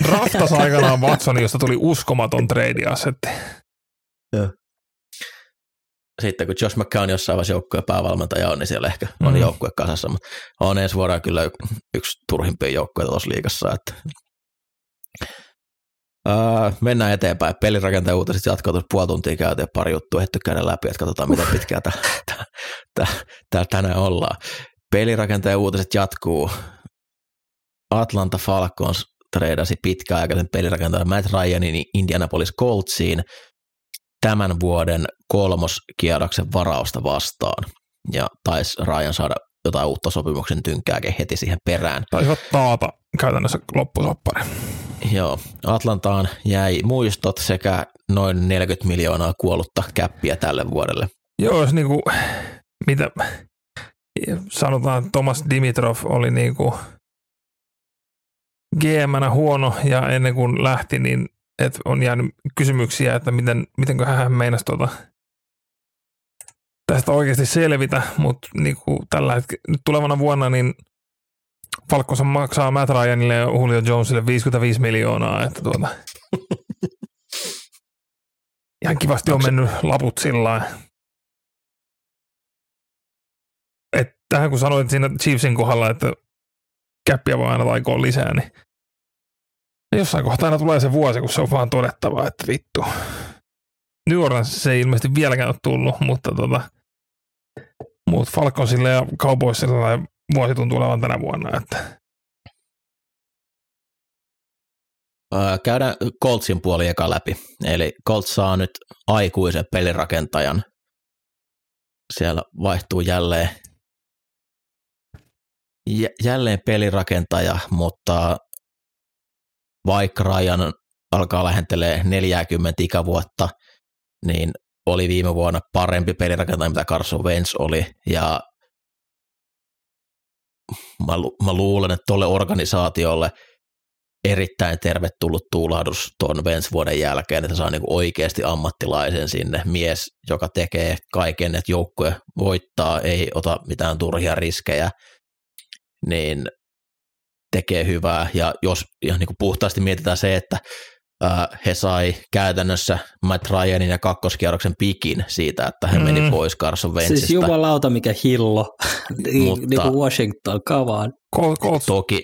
draftas aikanaan Watson, josta tuli uskomaton trade-assetti. Joo sitten kun Josh McCown jossain vaiheessa joukkueen päävalmentaja on, niin siellä ehkä on mm. joukkue kasassa, mutta on ensi vuonna kyllä yksi turhimpia joukkueita tuossa liigassa. Että. Uh, mennään eteenpäin. Pelirakentajan uutiset jatkuu tuossa puoli tuntia käytiin ja pari juttua ehty käydä läpi, että katsotaan miten pitkään täällä tänään ollaan. Pelirakentajan uutiset jatkuu. Atlanta Falcons treidasi pitkäaikaisen pelirakentajan Matt Ryanin Indianapolis Coltsiin – tämän vuoden kolmoskierroksen varausta vastaan. Ja taisi Ryan saada jotain uutta sopimuksen tynkääkin heti siihen perään. Taisivat taata käytännössä loppusoppari. Joo, Atlantaan jäi muistot sekä noin 40 miljoonaa kuollutta käppiä tälle vuodelle. Joo, jos niinku, mitä sanotaan, Thomas Dimitrov oli niinku gm huono ja ennen kuin lähti, niin että on jäänyt kysymyksiä, että miten, mitenkö hän meinasi tuota, tästä oikeasti selvitä, mutta niin kuin tällä hetkellä, nyt tulevana vuonna niin Falkkossa maksaa Matt Ryanille ja Julio Jonesille 55 miljoonaa, että tuota, [laughs] ihan kivasti on mennyt laput sillä että tähän kun sanoit siinä Chiefsin kohdalla, että käppiä voi aina taikoa lisää, niin Jossain kohtaa aina tulee se vuosi, kun se on vaan todettava, että vittu. New Orleans se ei ilmeisesti vieläkään ole tullut, mutta tota, muut Falconsille ja Cowboysille vuosi tuntuu olevan tänä vuonna. Että. Käydään Coltsin puoli eka läpi. Eli Colts saa nyt aikuisen pelirakentajan. Siellä vaihtuu jälleen, jälleen pelirakentaja, mutta vaikka Ryan alkaa lähentelee 40 ikävuotta, niin oli viime vuonna parempi pelirakentaja, mitä Carson Wentz oli, ja mä, lu- mä luulen, että tuolle organisaatiolle erittäin tervetullut tuulahdus tuon Wentz vuoden jälkeen, että saa niinku oikeasti ammattilaisen sinne, mies, joka tekee kaiken, että joukkue voittaa, ei ota mitään turhia riskejä, niin tekee hyvää, ja jos ihan niin kuin puhtaasti mietitään se, että äh, he sai käytännössä Matt Ryanin ja kakkoskierroksen pikin siitä, että he mm. meni pois Carson Wentzistä. Siis jumalauta mikä hillo, [laughs] niin, Mutta, niin kuin Washington kavaan. Kol, kol, toki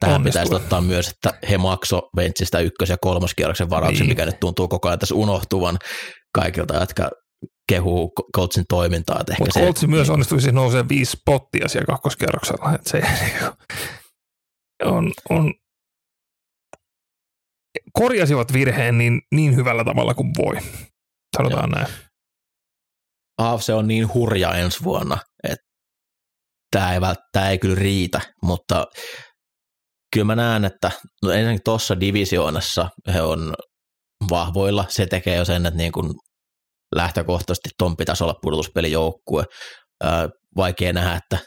tähän pitäisi ottaa myös, että he makso Wentzistä ykkös- ja kolmoskierroksen varauksen, niin. mikä nyt tuntuu koko ajan tässä unohtuvan kaikilta, jotka kehuu Coltsin toimintaa. Mutta Coltsi myös onnistui siis nousee viisi spottia siellä kakkoskierroksella. Että se, [laughs] on, on korjasivat virheen niin, niin hyvällä tavalla kuin voi, sanotaan Joo. näin. se on niin hurja ensi vuonna, että tämä ei, tämä ei kyllä riitä, mutta kyllä mä näen, että no ensinnäkin tuossa divisioonassa he on vahvoilla. Se tekee jo sen, että niin kuin lähtökohtaisesti ton pitäisi olla pudotuspelijoukkue. Vaikea nähdä, että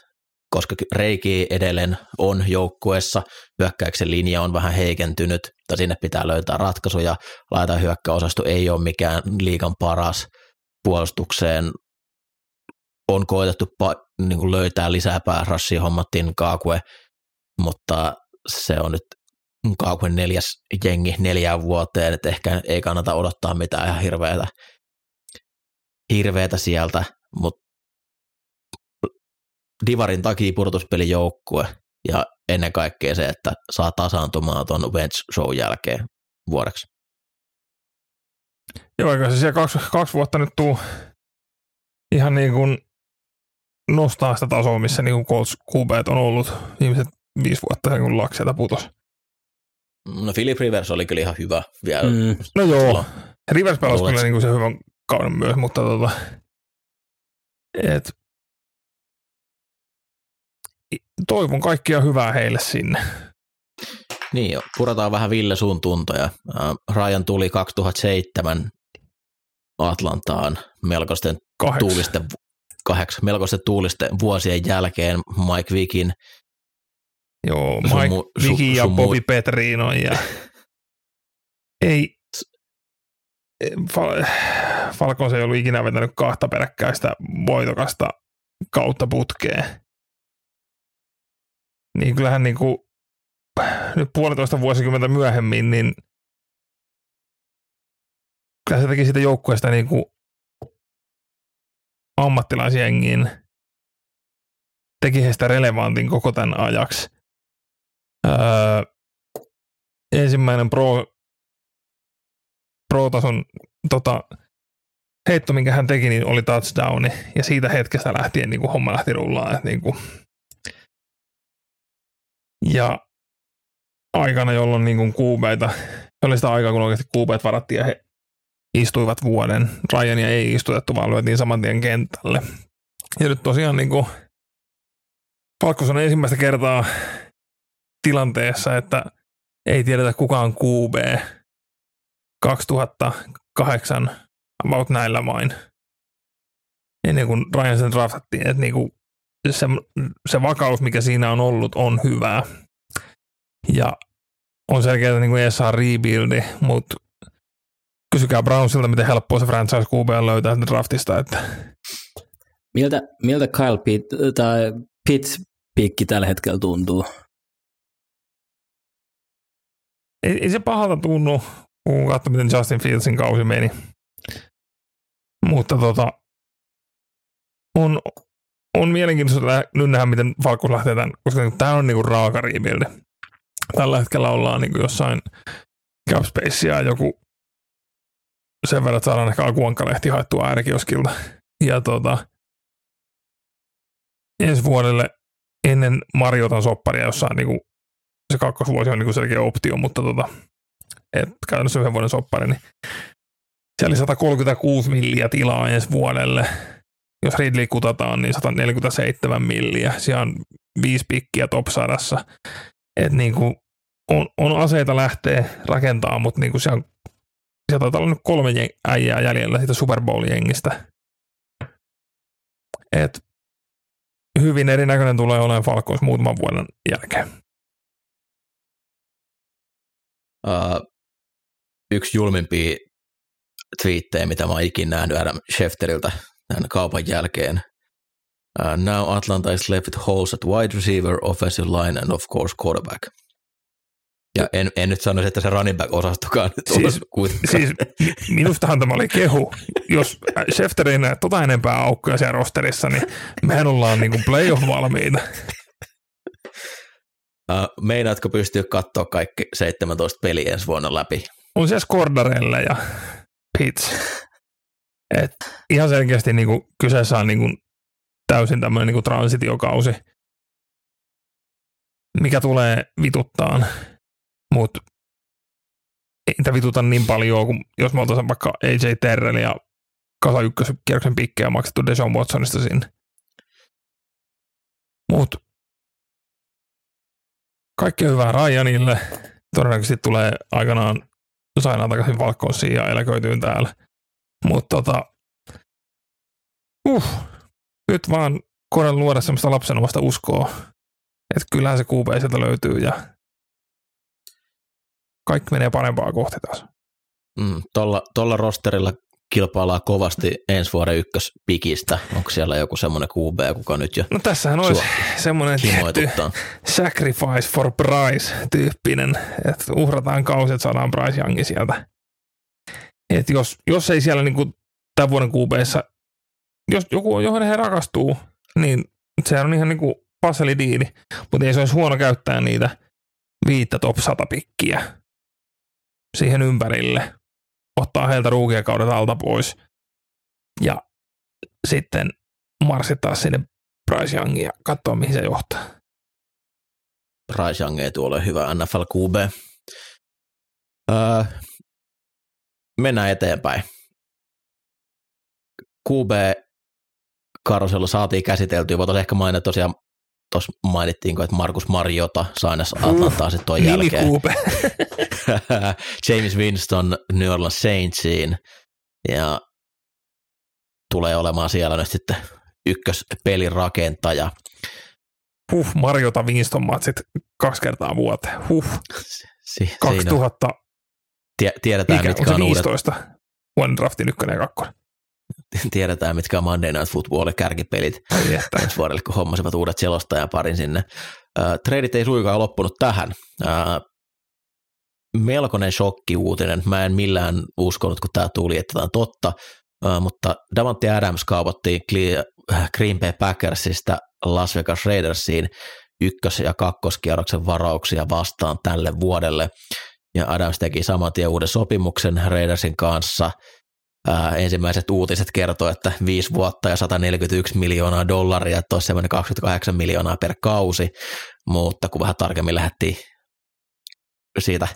koska Reiki edelleen on joukkueessa, hyökkäyksen linja on vähän heikentynyt, mutta sinne pitää löytää ratkaisuja. Laita hyökkäosasto ei ole mikään liikan paras puolustukseen. On koetettu pa- niin kuin löytää lisää päärashi hommattiin Kaakue, mutta se on nyt Kaakuen neljäs jengi neljään vuoteen, että ehkä ei kannata odottaa mitään ihan hirveätä, hirveätä sieltä, mutta Divarin takia pudotuspelijoukkue ja ennen kaikkea se, että saa tasaantumaan tuon Wentz show jälkeen vuodeksi. Joo, eikä se siellä kaksi, kaksi vuotta nyt tuu ihan niin kuin nostaa sitä tasoa, missä niin kuin Colts QB on ollut viimeiset viisi vuotta, kun Lakselta putos. No Philip Rivers oli kyllä ihan hyvä vielä. Mm. No joo, Silloin. Rivers pelasi kyllä niin kuin se hyvän kauden myös, mutta tota, et, toivon kaikkia hyvää heille sinne. Niin, jo, purataan vähän Ville sun tuntoja. Ryan tuli 2007 Atlantaan melkoisten Kahdeksan. tuulisten, kahdeksan, melkoisten tuulisten vuosien jälkeen Mike Vickin Joo, Sun Mike mu- su- Viki ja sun Bobby Petrino ja [laughs] ei, Falcons ei ollut ikinä vetänyt kahta peräkkäistä voitokasta kautta putkeen. Niin kyllähän niin kuin, nyt puolitoista vuosikymmentä myöhemmin, niin kyllä se teki siitä joukkueesta niin ammattilaisjengin, teki heistä relevantin koko tämän ajaksi. Öö, ensimmäinen pro, pro-tason tota, heitto, minkä hän teki, niin oli touchdowni. Ja siitä hetkestä lähtien niin kuin homma lähti rullaan. Että niin kuin. Ja aikana, jolloin niin kuin kuubeita, oli sitä aikaa, kun oikeasti kuubeet varattiin ja he istuivat vuoden. Ryania ei istutettu, vaan lyötiin saman tien kentälle. Ja nyt tosiaan niin kuin Falkos on ensimmäistä kertaa tilanteessa, että ei tiedetä kuka on QB 2008 about näillä vain. Ennen kuin Ryan sen draftattiin, että niinku se, se vakaus, mikä siinä on ollut, on hyvää. Ja on selkeää niin kuin ESA rebuildi, mutta kysykää Brownsilta, miten helppoa se franchise QB löytää draftista, että Miltä, miltä Kyle Pitt, tai Pitts piikki tällä hetkellä tuntuu? ei, ei se pahalta tunnu, kun katsoo, miten Justin Fieldsin kausi meni. Mutta tota, on, on mielenkiintoista nyt nähdä, miten Falcons lähtee tämän, koska tämä on niinku raaka rebuildi. Tällä hetkellä ollaan niinku jossain cap spacea joku sen verran, että saadaan ehkä akuankkalehti haettua äärikioskilta. Ja tota, ensi vuodelle ennen Mariotan sopparia, jossa on niinku, se kakkosvuosi on niinku selkeä optio, mutta tota, et käytännössä yhden vuoden soppari, niin siellä oli 136 milliä tilaa ensi vuodelle. Jos Ridley kutataan, niin 147 milliä. Siellä on viisi pikkiä top sadassa. Et niinku, on, on, aseita lähtee rakentaa, mutta niinku siellä, on, siellä taitaa olla nyt kolme äijää jäljellä siitä Super Bowl-jengistä. Et hyvin erinäköinen tulee olemaan Falcons muutaman vuoden jälkeen. Uh, yksi julmimpia twiittejä, mitä mä oon ikinä nähnyt Adam Schefteriltä tämän kaupan jälkeen. Uh, now Atlanta is left with holes at wide receiver, offensive line and of course quarterback. Ja en, en nyt sanoisi, että se running back osastokaan nyt Siis-. Siis mi- minustahan tämä oli kehu. Jos Schefter ei näe tota enempää aukkoja siellä rosterissa, niin mehän ollaan niin kuin playoff-valmiita. Uh, meinaatko pystyä katsoa kaikki 17 peliä ensi vuonna läpi? On siellä Scordarelle ja Pitts. Et ihan selkeästi niin kuin kyseessä on niin kuin täysin tämmöinen niin transitiokausi, mikä tulee vituttaan, mutta ei niitä vituta niin paljon, kuin jos me oltaisiin vaikka AJ Terrell ja kasa ykköskierroksen pikkejä maksettu Deshaun Watsonista sinne. Mutta kaikkea hyvää Ryanille. Todennäköisesti tulee aikanaan sainaan takaisin Valkkoosiin ja eläköityyn täällä. Mutta tota, uh, nyt vaan koen luoda semmoista lapsenomasta uskoa, että kyllähän se QB sieltä löytyy ja kaikki menee parempaa kohti taas. Mm, tolla, tolla rosterilla kilpaillaan kovasti ensi vuoden ykköspikistä. Onko siellä joku semmoinen QB, kuka nyt jo No tässähän olisi semmoinen tietty sacrifice for price tyyppinen, että uhrataan kausi, että saadaan Bryce Youngi sieltä. Et jos, jos ei siellä niinku tämän vuoden QBssä, jos joku on, johon he rakastuu, niin sehän on ihan niinku paselidiili, mutta ei se olisi huono käyttää niitä viittä top 100 pikkiä siihen ympärille, ottaa heiltä ruukiekaudet alta pois ja sitten marssittaa sinne Bryce Youngin ja katsoa, mihin se johtaa. Bryce Young ei tule ole hyvä NFL QB. Öö, mennään eteenpäin. QB karusella saatiin käsiteltyä. Voitaisiin ehkä mainita tosiaan, tuossa mainittiinko, että Markus Mariota saa aina Atlantaa sitten tuon jälkeen. [laughs] James Winston New Orleans Saintsiin ja tulee olemaan siellä nyt sitten ykköspelin rakentaja. Huh, Marjota Winston matsit kaksi kertaa vuoteen. Huh, Si- 2000, Tie- tiedetään, mikä, mitkä on on se uudet, 15 vuoden draftin ykkönen ja kakkonen. [laughs] tiedetään, mitkä on Monday Night Footballin kärkipelit ensi vuodelle, kun hommasivat uudet selostajaparin sinne. Äh, treidit ei suinkaan loppunut tähän. Äh, melkoinen shokki-uutinen. Mä en millään uskonut, kun tämä tuli, että tämä on totta. Äh, mutta Davante Adams kaupattiin Green Bay Packersista Las Vegas Raidersiin ykkös- ja kakkoskierroksen varauksia vastaan tälle vuodelle. Ja Adams teki saman tien uuden sopimuksen Raidersin kanssa. Ää, ensimmäiset uutiset kertoo, että 5 vuotta ja 141 miljoonaa dollaria, että olisi semmoinen 28 miljoonaa per kausi, mutta kun vähän tarkemmin lähdettiin siitä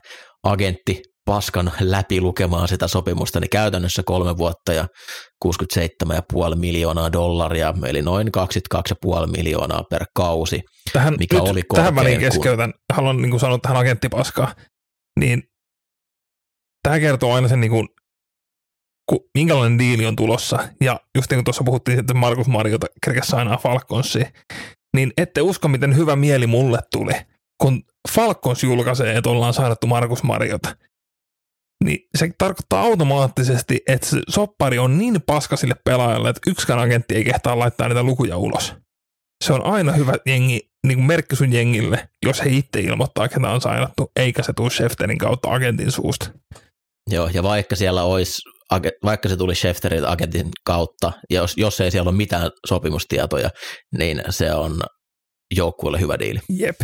agentti paskan läpi lukemaan sitä sopimusta, niin käytännössä kolme vuotta ja 67,5 miljoonaa dollaria, eli noin 22,5 miljoonaa per kausi. Tähän, Mikä nyt, oli tähän väliin kun- keskeytän, haluan niin kuin sanoa tähän agenttipaskaan, niin tämä kertoo aina sen, niin kuin, ku, minkälainen diili on tulossa. Ja just niin kuin tuossa puhuttiin, että Markus Mariota kerkesi sainaa Falconsiin, niin ette usko, miten hyvä mieli mulle tuli, kun Falcons julkaisee, että ollaan sainattu Markus Mariota. Niin se tarkoittaa automaattisesti, että se soppari on niin paska sille pelaajalle, että yksikään agentti ei kehtaa laittaa niitä lukuja ulos se on aina hyvä jengi, niin kuin merkki sun jengille, jos he itse ilmoittaa, ketä on sainattu, eikä se tule Schefterin kautta agentin suusta. Joo, ja vaikka siellä olisi, vaikka se tuli Schefterin agentin kautta, ja jos, jos ei siellä ole mitään sopimustietoja, niin se on joukkueelle hyvä diili. Jep.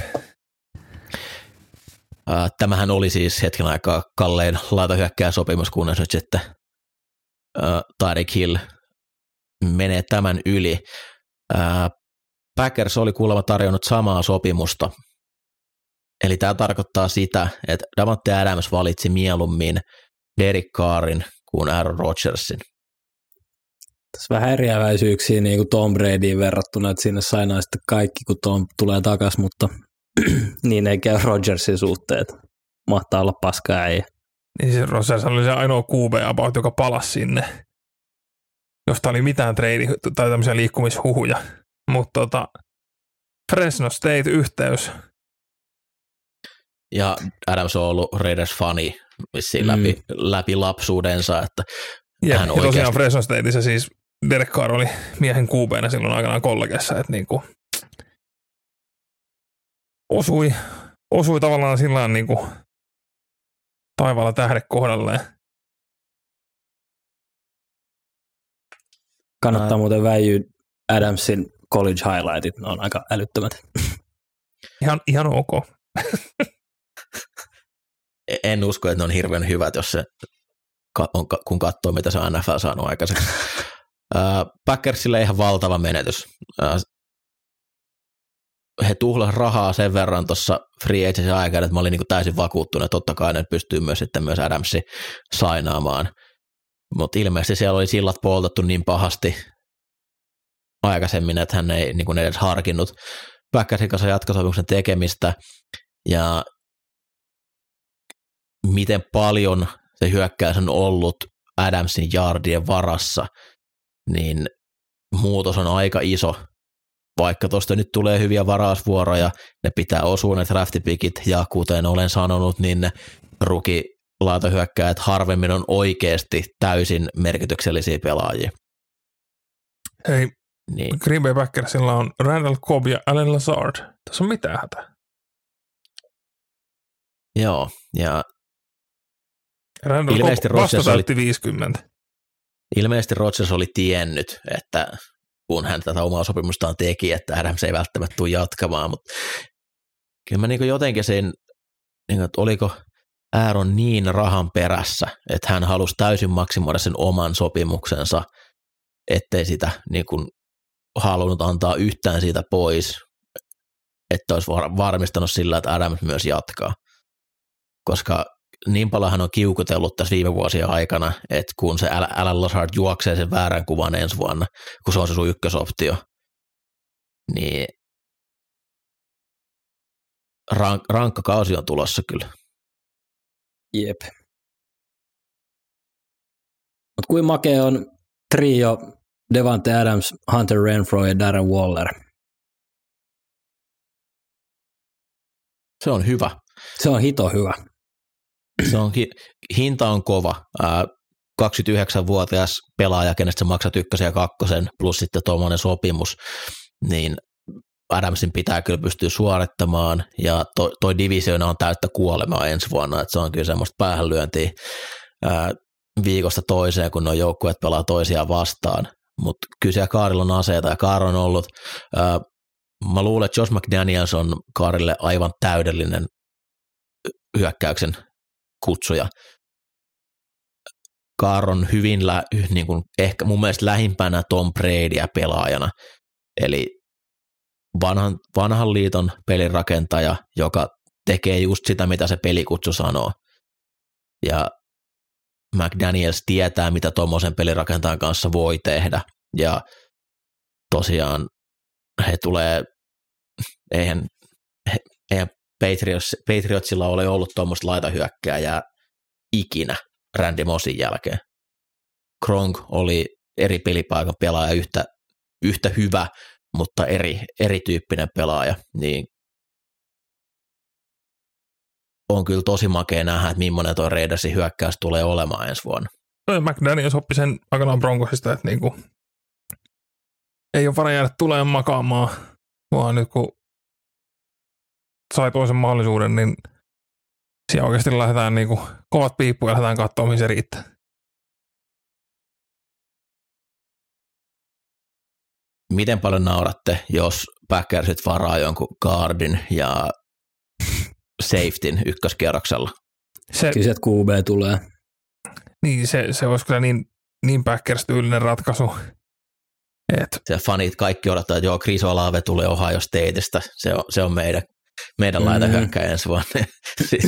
Tämähän oli siis hetken aikaa kallein laitahyökkää sopimus, kunnes nyt sitten Tyreek Hill menee tämän yli. Packers oli kuulemma tarjonnut samaa sopimusta. Eli tämä tarkoittaa sitä, että Davante Adams valitsi mieluummin Derek Carrin kuin Aaron Rodgersin. Tässä vähän eriäväisyyksiä niin kuin Tom Bradyin verrattuna, että sinne sainaa sitten kaikki, kun Tom tulee takas, mutta [clears throat] niin ei käy Rodgersin suhteen. että Mahtaa olla paska äijä. Niin se Rogers oli se ainoa QB about, joka palasi sinne, josta oli mitään trade tai tämmöisiä liikkumishuhuja. Mutta tota, Fresno State-yhteys. Ja Adams on ollut Raiders-fani vissiin Mm. läpi, läpi lapsuudensa, että Ja, Hän ja tosiaan Fresno Stateissa siis Derek Carr oli miehen QBnä silloin aikanaan kollegessa, että niinku osui, osui tavallaan sillä tavalla niinku taivaalla tähde kohdalleen. Kannattaa Ää. muuten väijyä Adamsin college highlightit, ne on aika älyttömät. Ihan, ihan ok. En usko, että ne on hirveän hyvät, jos se, on, kun katsoo, mitä se NFL saanut aikaiseksi. [laughs] Packersille ihan valtava menetys. He tuhlas rahaa sen verran tuossa free agency aikana, että mä olin niin täysin vakuuttunut, että totta kai ne pystyy myös sitten myös Adamsi sainaamaan. Mutta ilmeisesti siellä oli sillat poltettu niin pahasti aikaisemmin, että hän ei niin edes harkinnut Packersin kanssa jatkosopimuksen tekemistä. Ja miten paljon se hyökkäys on ollut Adamsin jardien varassa, niin muutos on aika iso. Vaikka tuosta nyt tulee hyviä varausvuoroja, ne pitää osua ne draftipikit, ja kuten olen sanonut, niin ne ruki laitohyökkäjät harvemmin on oikeasti täysin merkityksellisiä pelaajia. Hei, Niin, Green Bay Packersilla on Randall Cobb ja Allen Lazard. Tässä on mitään hätää. joo, ja Randall Ilmeisesti Rodgers oli- täytti 50. ilmeisesti Rodgers oli tiennyt, että kun hän tätä omaa sopimustaan teki, että Adams ei välttämättä tule jatkamaan, mutta kyllä mä niin jotenkin sen, niin kuin, että oliko Aaron niin rahan perässä, että hän halusi täysin maksimoida sen oman sopimuksensa, ettei sitä niin kuin halunnut antaa yhtään siitä pois, että olisi var- varmistanut sillä, että Adams myös jatkaa. Koska niin paljon hän on kiukutellut tässä viime vuosien aikana, että kun se Alan Lazard juoksee sen väärän kuvan ensi vuonna, kun se on se sun ykkösoptio, niin rank, rankka kausi on tulossa kyllä. Jep. Mutta kuin makea on trio Devante Adams, Hunter Renfro ja Darren Waller. Se on hyvä. Se on hito hyvä. Se on, hinta on kova. 29-vuotias pelaaja, kenestä sä maksat ykkösen ja kakkosen, plus sitten tuommoinen sopimus, niin Adamsin pitää kyllä pystyä suorittamaan, ja to, toi divisioona on täyttä kuolemaa ensi vuonna, että se on kyllä semmoista päähänlyöntiä ää, viikosta toiseen, kun nuo joukkueet pelaa toisiaan vastaan, mutta kyllä siellä Kaarilla on aseita, ja Kaar on ollut, ää, mä luulen, että Josh McDaniels on Kaarille aivan täydellinen hyökkäyksen kutsuja. Kaar on hyvin, lä, niin kuin, ehkä mun mielestä lähimpänä Tom Bradyä pelaajana, eli vanhan, vanhan liiton pelirakentaja, joka tekee just sitä, mitä se pelikutsu sanoo. Ja McDaniels tietää, mitä tuommoisen pelirakentajan kanssa voi tehdä. Ja tosiaan he tulee, eihän, eihän Patriots, Patriotsilla ole ollut tuommoista laitahyökkääjää ikinä Randy Mossin jälkeen. Kronk oli eri pelipaikan pelaaja yhtä, yhtä hyvä, mutta eri, erityyppinen pelaaja, niin on kyllä tosi makea nähdä, että millainen tuo Raidersin hyökkäys tulee olemaan ensi vuonna. No McDaniels oppi sen aikanaan Broncosista, että niinku, ei ole varaa jäädä tulee makaamaan, vaan nyt kun sai toisen mahdollisuuden, niin siellä oikeasti lähdetään niinku kovat piippuja ja lähdetään katsoa, mihin se riittää. Miten paljon nauratte, jos Packersit varaa jonkun guardin ja safetyn ykköskierroksella? Se, kyllä sieltä QB tulee. Niin, se, se olisi kyllä niin, niin Packers-tyylinen ratkaisu. Et. Se fanit kaikki odottaa, että joo, Chris Olave tulee Ohio Stateista. Se on, se on meidän, meidän mm. laita hyökkäjä ensi vuonna. [laughs] siis,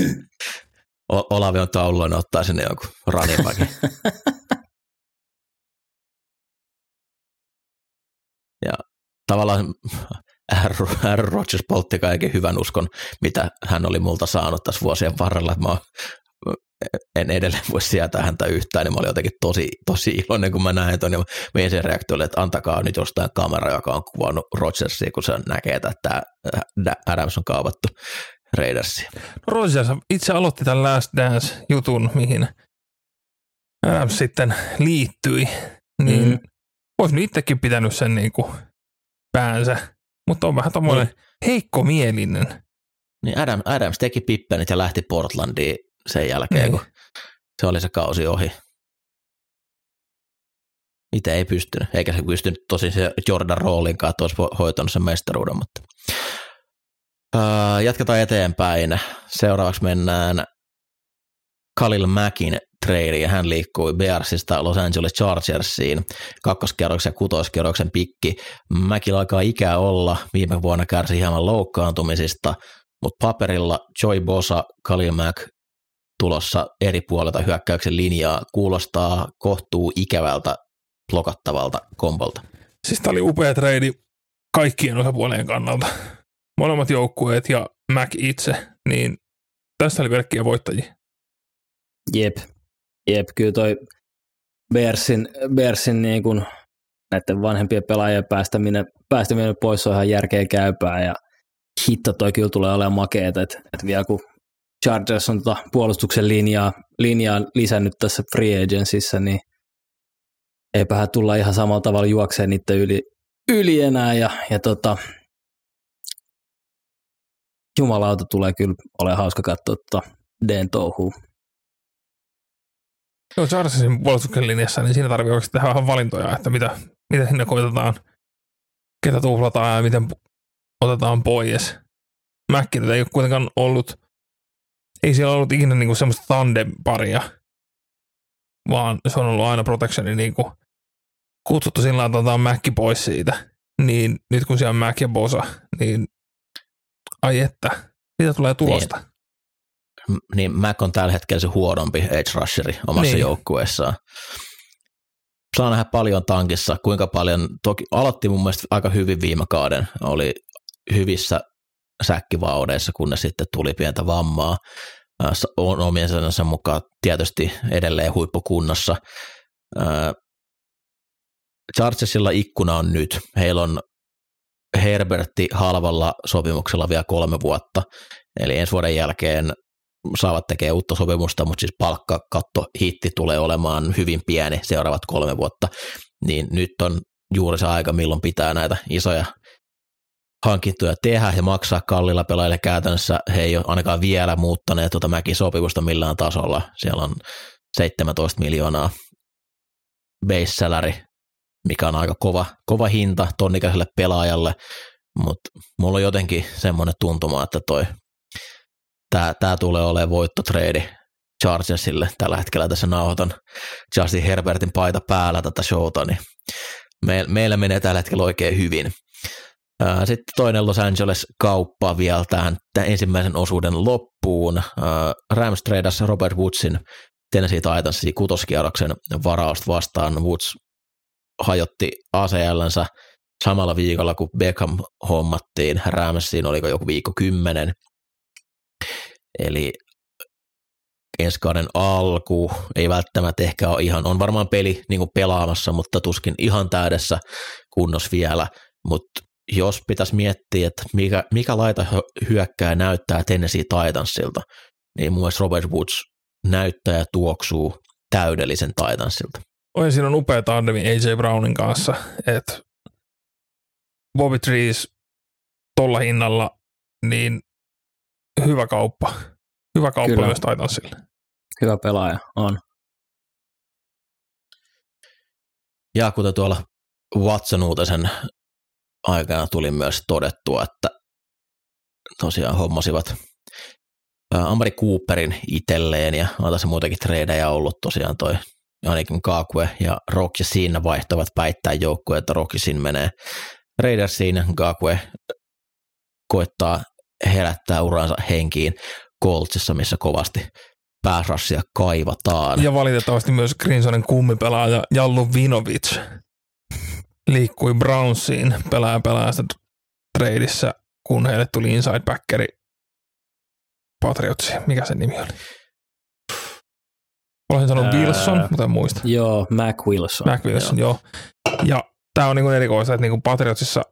Olave on taululla, niin ottaa sinne joku running [laughs] Ja tavallaan R. Rogers poltti kaiken hyvän uskon, mitä hän oli multa saanut tässä vuosien varrella. Mä en edelleen voi sietää häntä yhtään, niin mä olin jotenkin tosi, tosi iloinen, kun mä näin ton, ja mä ensin reaktio oli, että antakaa nyt jostain kamera, joka on kuvannut Rodgersia, kun se näkee, että tämä Adams on kaavattu Raidersia. No Rodgers itse aloitti tämän Last Dance-jutun, mihin Adams sitten liittyi, niin mm. olisi nyt itsekin pitänyt sen niin kuin päänsä, mutta on vähän tommoinen niin. heikko mielinen. Niin Adam, Adams teki pippenit ja lähti Portlandiin sen jälkeen, niin. kun se oli se kausi ohi. Itse ei pystynyt, eikä se pystynyt tosi se Jordan roolinkaan, että olisi hoitanut sen mestaruuden, mutta uh, jatketaan eteenpäin. Seuraavaksi mennään Khalil Mackin trade ja hän liikkui Bearsista Los Angeles Chargersiin kakkoskerroksen ja kutoskerroksen pikki. Mäkillä alkaa ikää olla, viime vuonna kärsi hieman loukkaantumisista, mutta paperilla Joy Bosa, Khalil Mack tulossa eri puolelta hyökkäyksen linjaa kuulostaa kohtuu ikävältä blokattavalta kombolta. Siis tämä oli upea trade kaikkien osapuolien kannalta. Molemmat joukkueet ja Mac itse, niin tässä oli pelkkiä voittajia. Jep, Jep, kyllä toi Bearsin, Bearsin niin kuin näiden vanhempien pelaajien päästäminen, päästäminen pois on ihan järkeä käypää ja hitto toi kyllä tulee olemaan makeeta, että, että vielä kun Chargers on tota puolustuksen linjaa, linjaa lisännyt tässä free agencyssä, niin eipähän tulla ihan samalla tavalla juokseen niiden yli, yli enää ja, ja tota, jumalauta tulee kyllä ole hauska katsoa tota Den touhua. Joo, Chargersin puolustuksen linjassa, niin siinä tarvii oikeasti tehdä vähän valintoja, että mitä, mitä sinne koitetaan, ketä tuhlataan ja miten otetaan pois. Mäkkinä ei ole kuitenkaan ollut, ei siellä ollut ikinä niinku semmoista tandem-paria, vaan se on ollut aina protectioni niinku kutsuttu sillä että otetaan Mäkki pois siitä. Niin nyt kun siellä on Mäk ja Bosa, niin ai että, mitä tulee tulosta? Niin. niin Mac on tällä hetkellä se huonompi edge rusheri omassa Niin. joukkueessaan. Saa nähdä paljon tankissa, kuinka paljon, toki aloitti mun mielestä aika hyvin viime kauden, oli hyvissä säkkivaudeissa, kunnes sitten tuli pientä vammaa. Äh, On omien sanansa mukaan tietysti edelleen huippukunnossa. Äh, Chargersilla ikkuna on nyt. Heillä on Herbertti halvalla sopimuksella vielä kolme vuotta, eli ensi vuoden jälkeen saavat tekemään uutta sopimusta, mutta siis palkkakatto hitti tulee olemaan hyvin pieni seuraavat kolme vuotta, niin nyt on juuri se aika, milloin pitää näitä isoja hankintoja tehdä ja maksaa kallilla pelaajille käytännössä. He ei ole ainakaan vielä muuttaneet tuota Mäki-sopimusta millään tasolla. Siellä on 17 miljoonaa base salary, mikä on aika kova, kova hinta tonnikäiselle pelaajalle, mutta mulla on jotenkin semmoinen tuntuma, että toi tämä tää tulee olemaan voittotreidi Chargersille tällä hetkellä tässä nauhoitan Justin Herbertin paita päällä tätä showta, niin me, meillä menee tällä hetkellä oikein hyvin. Ää, Sitten toinen Los Angeles-kauppa vielä tähän, ensimmäisen osuuden loppuun. Ää, Rams tradasi Robert Woodsin Tennessee Titansin kutoskierroksen varausta vastaan. Woods hajotti ACLnsä samalla viikolla, kun Beckham hommattiin Ramsiin, oliko joku viikko kymmenen. Eli ensi kauden alku ei välttämättä ehkä ole ihan, on varmaan peli niin kuin pelaamassa, mutta tuskin ihan täydessä kunnossa vielä, mutta jos pitäisi miettiä, että mikä, mikä laita hy- hyökkää näyttää Tennessee Titansilta, niin mun mielestä Robert Woods näyttää ja tuoksuu täydellisen Titansilta. Oi, siinä on upea tandemi AJ Brownin kanssa, että Bobby Trees tolla hinnalla, niin hyvä kauppa. Hyvä kauppa Kyllä. myös Titansille. Hyvä pelaaja on. Ja kuten tuolla Watson uutisen aikana tuli myös todettua, että tosiaan hommasivat Amari Cooperin itselleen ja on tässä muitakin treidejä ollut tosiaan toi ainakin Kaakue ja Rock ja Sin vaihtavat päittää joukkueen, että Rock ja Sin menee Raidersiin, Kaakue koittaa herättää uransa henkiin Coltsissa, missä kovasti pääsrassia kaivataan. Ja valitettavasti myös Grinsonen kummipelaaja Jallu Vinovic liikkui Brownsiin pelaaja pelaajasta treidissä, kun heille tuli inside backeri Patriotsi. Mikä sen nimi oli? Olisin sanonut Ää, Wilson, mutta en muista. Joo, Mac Wilson. Mac Wilson, joo. Ja tämä on niinku erikoista, että niinku Patriotsissa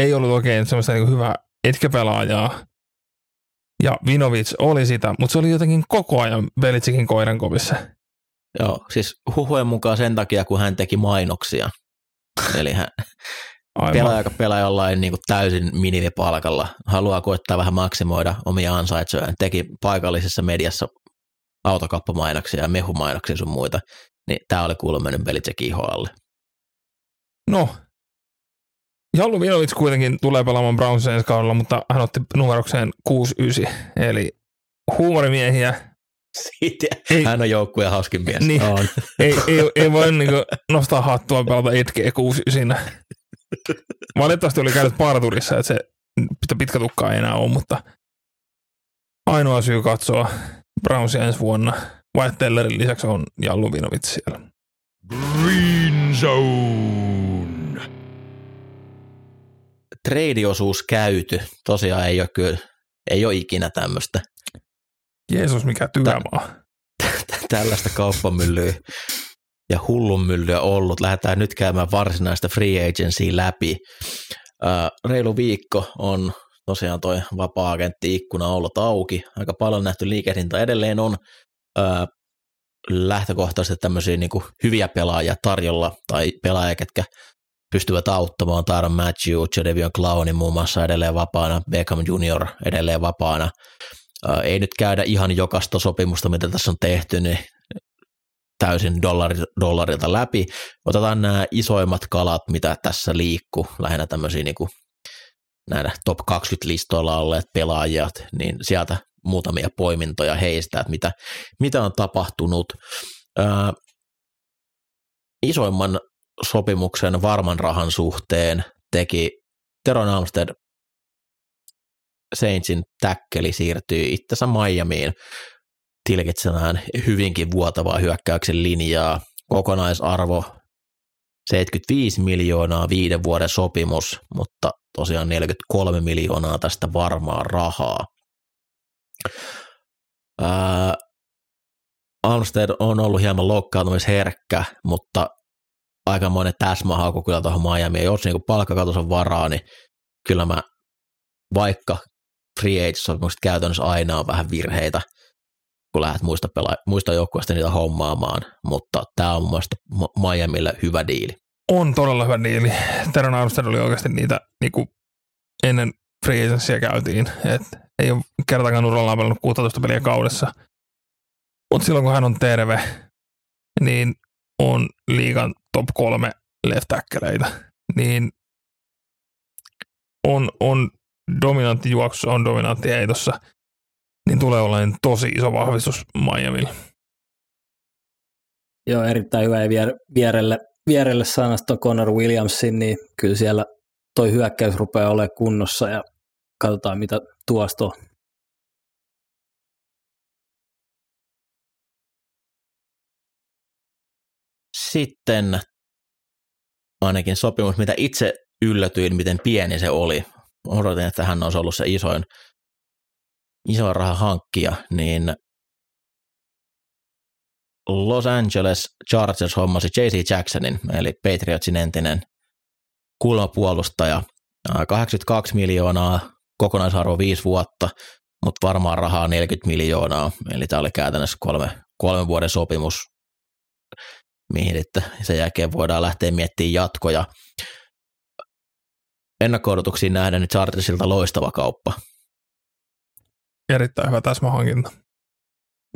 ei ollut oikein semmoista niinku hyvää etkepelaajaa. Ja Vinovic oli sitä, mutta se oli jotenkin koko ajan Belitsikin koiran kovissa. Joo, siis huhujen mukaan sen takia, kun hän teki mainoksia. Eli hän Aivan. pelaa, joka pelaa jollain niin kuin täysin minimipalkalla, haluaa koettaa vähän maksimoida omia ansaitsojaan. Teki paikallisessa mediassa autokappamainoksia ja mehumainoksia sun muita. Niin tämä oli kuulemma mennyt Belichickin ihoalle. No, Jallu Vinovic kuitenkin tulee pelaamaan Brownsin ensi kaudella, mutta hän otti numerokseen 6-9, eli huumorimiehiä. Siitä Ei, hän on joukkueen hauskin mies. Niin. On. [laughs] ei, ei, ei voi niinku nostaa hattua pelata etkeä 6-9. Valitettavasti oli käynyt parturissa, että se pit- pitkä tukka ei enää ole, mutta ainoa syy katsoa Brownsia ensi vuonna White Tellerin lisäksi on Jallu Vinovic siellä. Green Zone. Treidiosuus käyty. Tosiaan ei ole kyllä, ei ole ikinä tämmöistä Jeesus, mikä työmaa. [laughs] tällaista kauppamyllyä ja hullunmyllyä ollut. Lähdetään nyt käymään varsinaista free agency läpi. Reilu viikko on tosiaan toi vapaa-agentti-ikkuna ollut auki. Aika paljon nähty liikehdintä edelleen on. Lähtökohtaisesti tämmöisiä niin hyviä pelaajia tarjolla tai pelaajia, ketkä pystyvät auttamaan. Tyron Matthew, Jadevion Clownin muun muassa edelleen vapaana, Beckham Junior edelleen vapaana. Ää, ei nyt käydä ihan jokaista sopimusta, mitä tässä on tehty, niin täysin dollari, dollarilta läpi. Otetaan nämä isoimmat kalat, mitä tässä liikkuu, lähinnä tämmöisiä niin kuin näitä top 20 listoilla olleet pelaajat, niin sieltä muutamia poimintoja heistä, että mitä, mitä on tapahtunut. Ää, isoimman sopimuksen varman rahan suhteen teki Teron Almsted Saintsin täkkeli siirtyy itsensä Miamiin tilkitsemään hyvinkin vuotavaa hyökkäyksen linjaa. Kokonaisarvo 75 miljoonaa viiden vuoden sopimus, mutta tosiaan 43 miljoonaa tästä varmaa rahaa. Ää, Almstead on ollut hieman loukkaantumisherkkä, mutta aikamoinen täsmähaku kyllä tuohon Miamiin. Jos niin palkkakatos on varaa, niin kyllä mä vaikka free agent-sopimukset käytännössä aina on vähän virheitä, kun lähdet muista, pela- muista joukkueesta niitä hommaamaan, mutta tämä on mun Miamille hyvä diili. On todella hyvä diili. Teron Armstead oli oikeasti niitä niin kuin ennen free agencya käytiin, että ei ole kertaakaan urallaan pelannut 16 peliä kaudessa. Mutta silloin kun hän on terve, niin on liigan top kolme left niin on, on dominantti juoksussa, on dominantti heitossa, niin tulee olemaan tosi iso vahvistus Miamille. Joo, erittäin hyvä ja vier, vierelle, vierelle sanasta Connor Williamsin, niin kyllä siellä toi hyökkäys rupeaa olemaan kunnossa ja katsotaan mitä tuosta on. Sitten ainakin sopimus, mitä itse yllätyin, miten pieni se oli. Odotin, että hän olisi ollut se isoin, isoin raha hankkia, niin Los Angeles Chargers hommasi J.C. Jacksonin, eli Patriotsin entinen kulmapuolustaja. 82 miljoonaa, kokonaisarvo 5 vuotta, mutta varmaan rahaa 40 miljoonaa, eli tämä oli käytännössä kolme, kolmen vuoden sopimus mihin sitten sen jälkeen voidaan lähteä miettimään jatkoja. Ennakko nähdään nyt Chargersilta loistava kauppa. Erittäin hyvä täsmähankinta.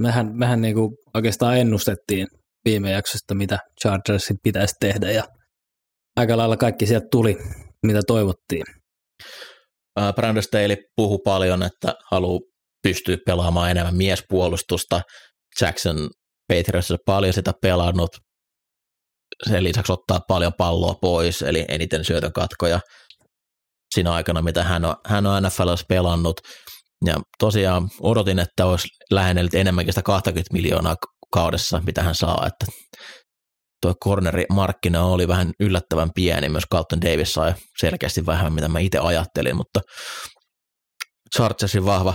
Mehän, mehän niin kuin oikeastaan ennustettiin viime jaksosta, mitä Chargersin pitäisi tehdä ja aika lailla kaikki sieltä tuli, mitä toivottiin. Brandon Staley puhui paljon, että haluaa pystyä pelaamaan enemmän miespuolustusta. Jackson Patriotsissa paljon sitä pelannut, sen lisäksi ottaa paljon palloa pois, eli eniten syötön katkoja siinä aikana, mitä hän on, hän on NFLssä pelannut. Ja tosiaan odotin, että olisi lähennellyt enemmänkin sitä 20 miljoonaa kaudessa, mitä hän saa, että tuo cornerimarkkina oli vähän yllättävän pieni, myös Carlton Davis sai selkeästi vähemmän, mitä mä itse ajattelin, mutta Chargersin vahva,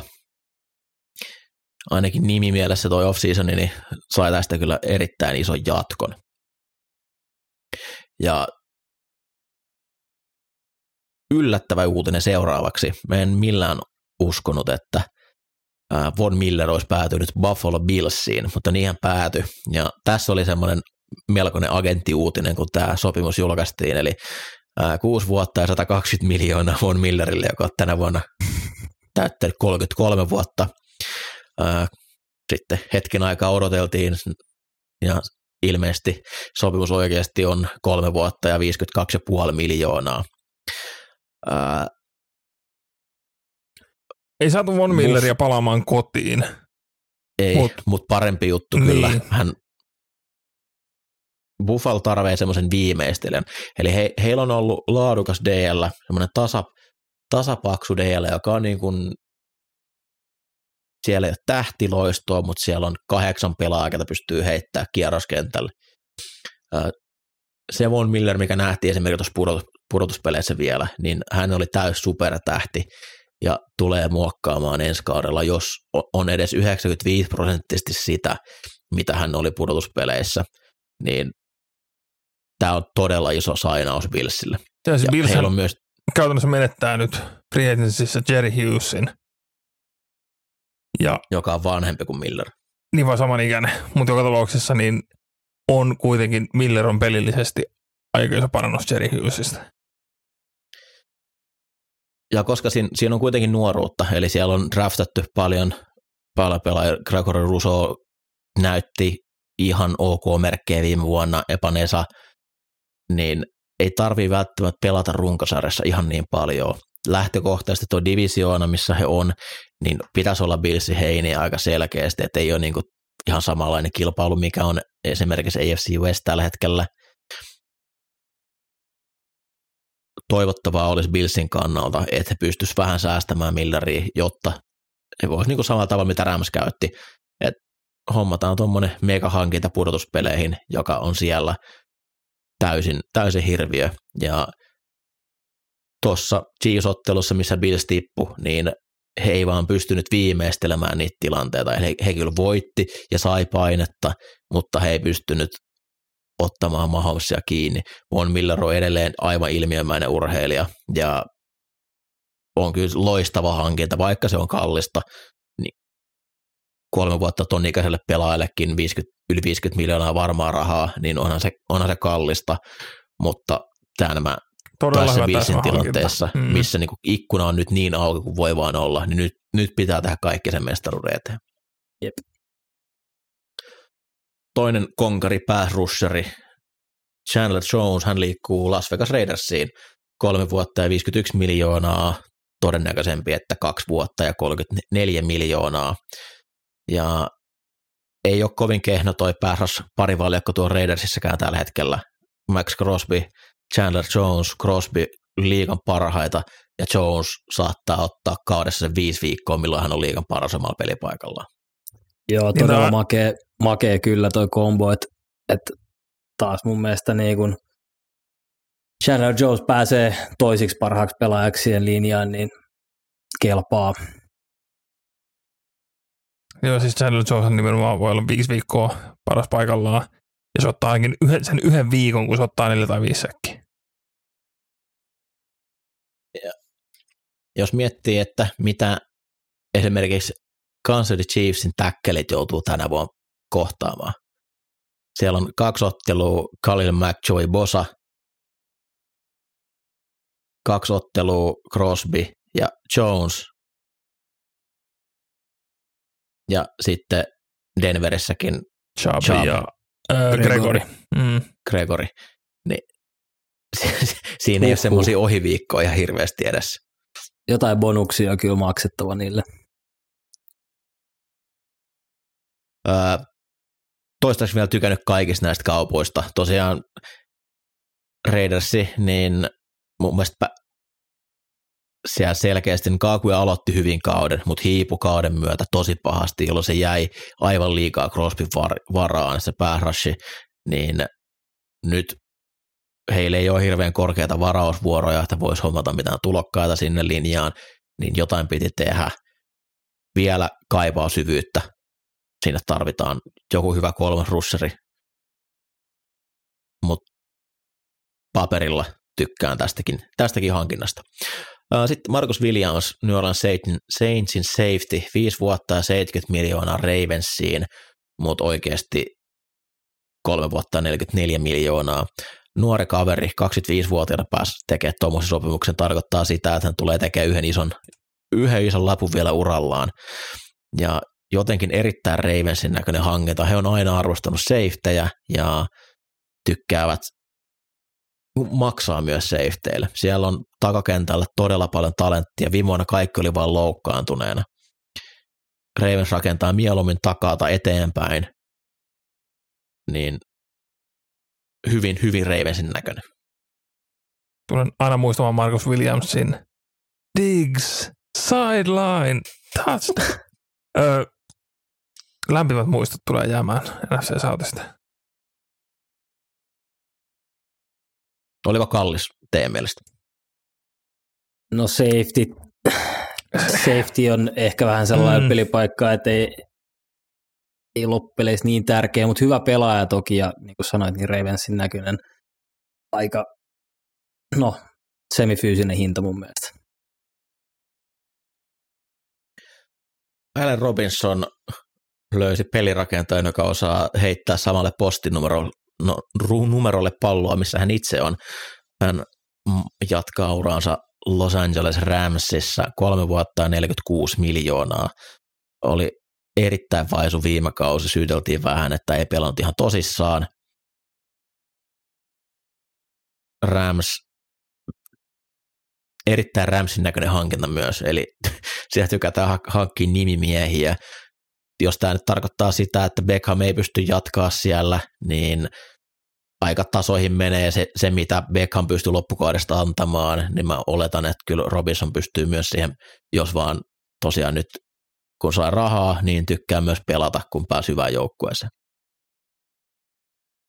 ainakin nimimielessä toi off-seasoni, niin sai tästä kyllä erittäin ison jatkon. Ja yllättävä uutinen seuraavaksi. Mä en millään uskonut, että Von Miller olisi päätynyt Buffalo Billsiin, mutta niinhän päätyi. Ja tässä oli semmoinen melkoinen agenttiuutinen, kun tämä sopimus julkaistiin, eli kuusi vuotta ja 120 miljoonaa Von Millerille, joka on tänä vuonna [laughs] täyttänyt 33 vuotta. Sitten hetken aikaa odoteltiin ja ilmeisesti sopimus oikeasti on kolme vuotta ja 52,5 miljoonaa. Ää, ei saatu Von Milleria palaamaan kotiin. Ei, mutta mut parempi juttu niin. kyllä. Hän Buffalo tarvitsee semmoisen viimeistelijän. Eli he, heillä on ollut laadukas DL, semmoinen tasa, tasapaksu DL, joka on niin kuin siellä ei ole tähtiloistoa, mutta siellä on kahdeksan pelaajaa, ketä pystyy heittämään kierroskentälle. Se Von Miller, mikä nähtiin esimerkiksi tuossa pudotuspeleissä vielä, niin hän oli täys supertähti ja tulee muokkaamaan ensi kaudella, jos on edes 95 prosenttisesti sitä, mitä hän oli pudotuspeleissä, niin tämä on todella iso sainaus Billsille. Ja, se Bills on myös käytännössä menettää nyt free Jerry Hughesin, ja, joka on vanhempi kuin Miller. Niin vaan samanikäinen, mutta joka tapauksessa niin on kuitenkin Miller on pelillisesti aika iso parannus Jerry Hughesista. Ja koska siinä, siinä on kuitenkin nuoruutta, eli siellä on draftattu paljon, paljon pelaajia, Gregory Russo näytti ihan ok merkkejä viime vuonna, Epanesa, niin ei tarvii välttämättä pelata runkosarjassa ihan niin paljon lähtökohtaisesti tuo divisioona, missä he on, niin pitäisi olla Billsi Heini aika selkeästi, että ei ole niin kuin ihan samanlainen kilpailu, mikä on esimerkiksi AFC West tällä hetkellä. Toivottavaa olisi Billsin kannalta, että he pystyisivät vähän säästämään Milleria, jotta he voisivat niin samalla tavalla, mitä Rams käytti, että hommataan tuommoinen megahankinta pudotuspeleihin, joka on siellä täysin, täysin hirviö. Ja tuossa Chiefs-ottelussa, missä Bills tippu, niin he ei vaan pystynyt viimeistelemään niitä tilanteita. He, he kyllä voitti ja sai painetta, mutta he ei pystynyt ottamaan Mahomesia kiinni. Von Miller on edelleen aivan ilmiömäinen urheilija ja on kyllä loistava hankinta, vaikka se on kallista, niin kolme vuotta ton ikäiselle pelaajallekin 50, yli 50 miljoonaa varmaa rahaa, niin onhan se, onhan se kallista, mutta tämä Todella tässä täsmähankinta. tilanteessa, Mm. missä niin ikkuna on nyt niin auki kuin voi vaan olla, niin nyt, nyt pitää tehdä kaikki sen mestaruuden eteen. Jep. Toinen konkari, pääsrusheri, Chandler Jones, hän liikkuu Las Vegas Raidersiin kolme vuotta ja 51 miljoonaa, todennäköisempi, että kaksi vuotta ja 34 miljoonaa. Ja ei ole kovin kehno toi pääsras parivaljakko tuo Raidersissäkään tällä hetkellä. Max Crosby, Chandler Jones, Crosby liigan parhaita ja Jones saattaa ottaa kaudessa sen viisi viikkoa, milloin hän on liigan paras omalla pelipaikalla. Joo, Niin todella tää- makea, makea kyllä toi kombo, että et taas mun mielestä niin kun Chandler Jones pääsee toisiksi parhaaksi pelaajaksi siihen linjaan, niin kelpaa. Joo, siis Chandler Jones nimenomaan voi olla viisi viikkoa paras paikallaan, ja se ottaa ainakin yhden, sen yhden viikon, kun se ottaa neljä tai viisi säkkiä. Jos miettii, että mitä esimerkiksi Kansas City Chiefsin täkkelit joutuu tänä vuonna kohtaamaan. Siellä on kaksi ottelua Khalil Mack, Joey Bosa, kaksi ottelua Crosby ja Jones, ja sitten Denverissäkin Chubb Chubb. ja äh, Gregory. Gregory. Mm. Gregory, niin [laughs] siinä ei ole semmoisia ohiviikkoja ihan hirveästi edessä. Jotain bonuksia on kyllä maksettava niille. Öö, toistaiseksi vielä tykännyt kaikista näistä kaupoista. Tosiaan Raidersi, niin mun mielestä siellä selkeästi niin Kakuja aloitti hyvin kauden, mutta hiipu kauden myötä tosi pahasti, jolloin se jäi aivan liikaa Crosbyn var- varaan, se päärashi, niin nyt heillä ei ole hirveän korkeita varausvuoroja, että voisi hommata mitään tulokkaita sinne linjaan, niin jotain piti tehdä. Vielä kaipaa syvyyttä. Siinä tarvitaan joku hyvä kolmas russeri. Mutta paperilla tykkään tästäkin, tästäkin hankinnasta. Sitten Marcus Williams, New Orleans Saints- Saintsin safety, 5 vuotta ja 70 miljoonaa Ravensiin, mutta oikeasti kolme vuotta ja 44 miljoonaa. Nuori kaveri, 25-vuotiaana pääsi tekemään tuommoisen sopimuksen, tarkoittaa sitä, että hän tulee tekemään yhden ison, yhden ison lapun vielä urallaan. Ja jotenkin erittäin Ravensin näköinen hankinta. He on aina arvostanut safetyjä ja tykkäävät maksaa myös safeteille. Siellä on takakentällä todella paljon talenttia. Viime vuonna kaikki oli vain loukkaantuneena. Ravens rakentaa mieluummin takata eteenpäin, niin hyvin, hyvin Ravensin näköinen. Tulen aina muistamaan Marcus Williamsin Diggs, sideline, touchdown. Lämpimät muistot tulee jäämään NFC Southista. Oliko kallis teidän mielestä? No safety, safety on ehkä vähän sellainen Mm. mm. pelipaikka, että ei, ei loppupeleissä niin tärkeä, mutta hyvä pelaaja toki, ja niin kuin sanoit, niin Ravensin näköinen aika, no, semifyysinen hinta mun mielestä. Allen Robinson löysi pelirakentajan, joka osaa heittää samalle postinumerolle no, palloa, missä hän itse on. Hän jatkaa uraansa Los Angeles Ramsissa kolme vuotta ja 46 miljoonaa. Oli erittäin vaisu viime kausi, syyteltiin vähän, että ei pelannut ihan tosissaan. Rams, erittäin Ramsin näköinen hankinta myös, eli [laughs] siellä tykätään hak- hankkia nimimiehiä. Jos tämä nyt tarkoittaa sitä, että Beckham ei pysty jatkaa siellä, niin aika tasoihin menee se, se, mitä Beckham pystyy loppukaudesta antamaan, niin mä oletan, että kyllä Robinson pystyy myös siihen, jos vaan tosiaan nyt kun saa rahaa, niin tykkää myös pelata, kun pääsi hyvään joukkueeseen.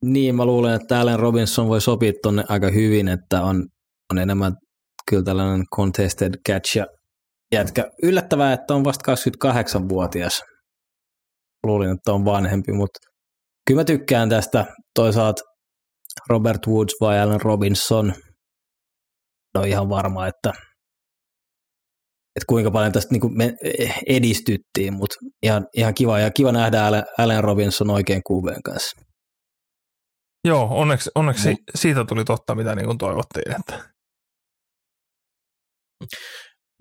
Niin, mä luulen, että Allen Robinson voi sopia tuonne aika hyvin, että on, on enemmän kyllä tällainen contested catch ja jätkä. Yllättävää, että on vasta 28-vuotias. Luulin, että on vanhempi, mutta kyllä mä tykkään tästä. Toisaalta Robert Woods vai Allen Robinson. No ihan varma, että, että kuinka paljon tästä niin me edistyttiin, mutta ihan, ihan kiva, ja kiva nähdä Allen Robinson oikein QBn kanssa. Joo, onneksi, onneksi Mut, siitä tuli totta, mitä niin kuin toivottiin. Että.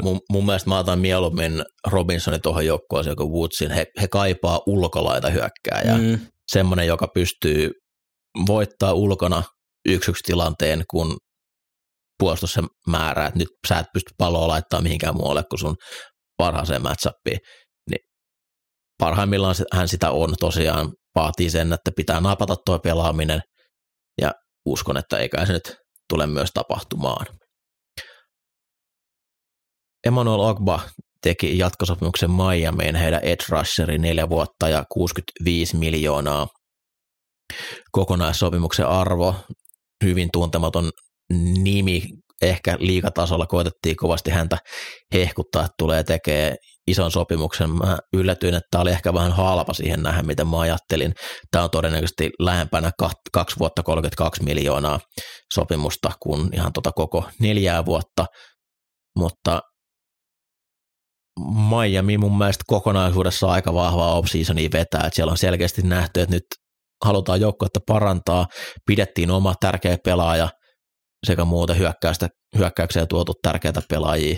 Mun, mun mielestä mä otan mieluummin Robinsonin tuohon joukkueeseen kuin Woodsin. He, he kaipaa ulkolaita hyökkääjää. Mm. Semmoinen, joka pystyy voittaa ulkona yksi yksi tilanteen, kun puolustus se määrää, että nyt sä et pysty palloa laittaa mihinkään muualle kuin sun parhaaseen matchappiin. Niin parhaimmillaan hän sitä on tosiaan, vaatii sen, että pitää napata tuo pelaaminen ja uskon, että eikä se nyt tule myös tapahtumaan. Emmanuel Ogba teki jatkosopimuksen Miamiin heidän edge rusherin neljä vuotta ja 65 miljoonaa. Kokonaissopimuksen arvo, hyvin tuntematon nimi, ehkä liikatasolla koitettiin kovasti häntä hehkuttaa, että tulee tekee ison sopimuksen. Mä yllätyin, että tämä oli ehkä vähän halpa siihen nähdä, miten mä ajattelin. Tämä on todennäköisesti lähempänä 2 vuotta 32 miljoonaa sopimusta kuin ihan tota koko neljää vuotta, mutta Miami mun mielestä kokonaisuudessa aika vahvaa off vetää, että siellä on selkeästi nähty, että nyt halutaan joukkuetta parantaa, pidettiin oma tärkeä pelaaja sekä muuten hyökkäystä, hyökkäykseen tuotu tärkeitä pelaajia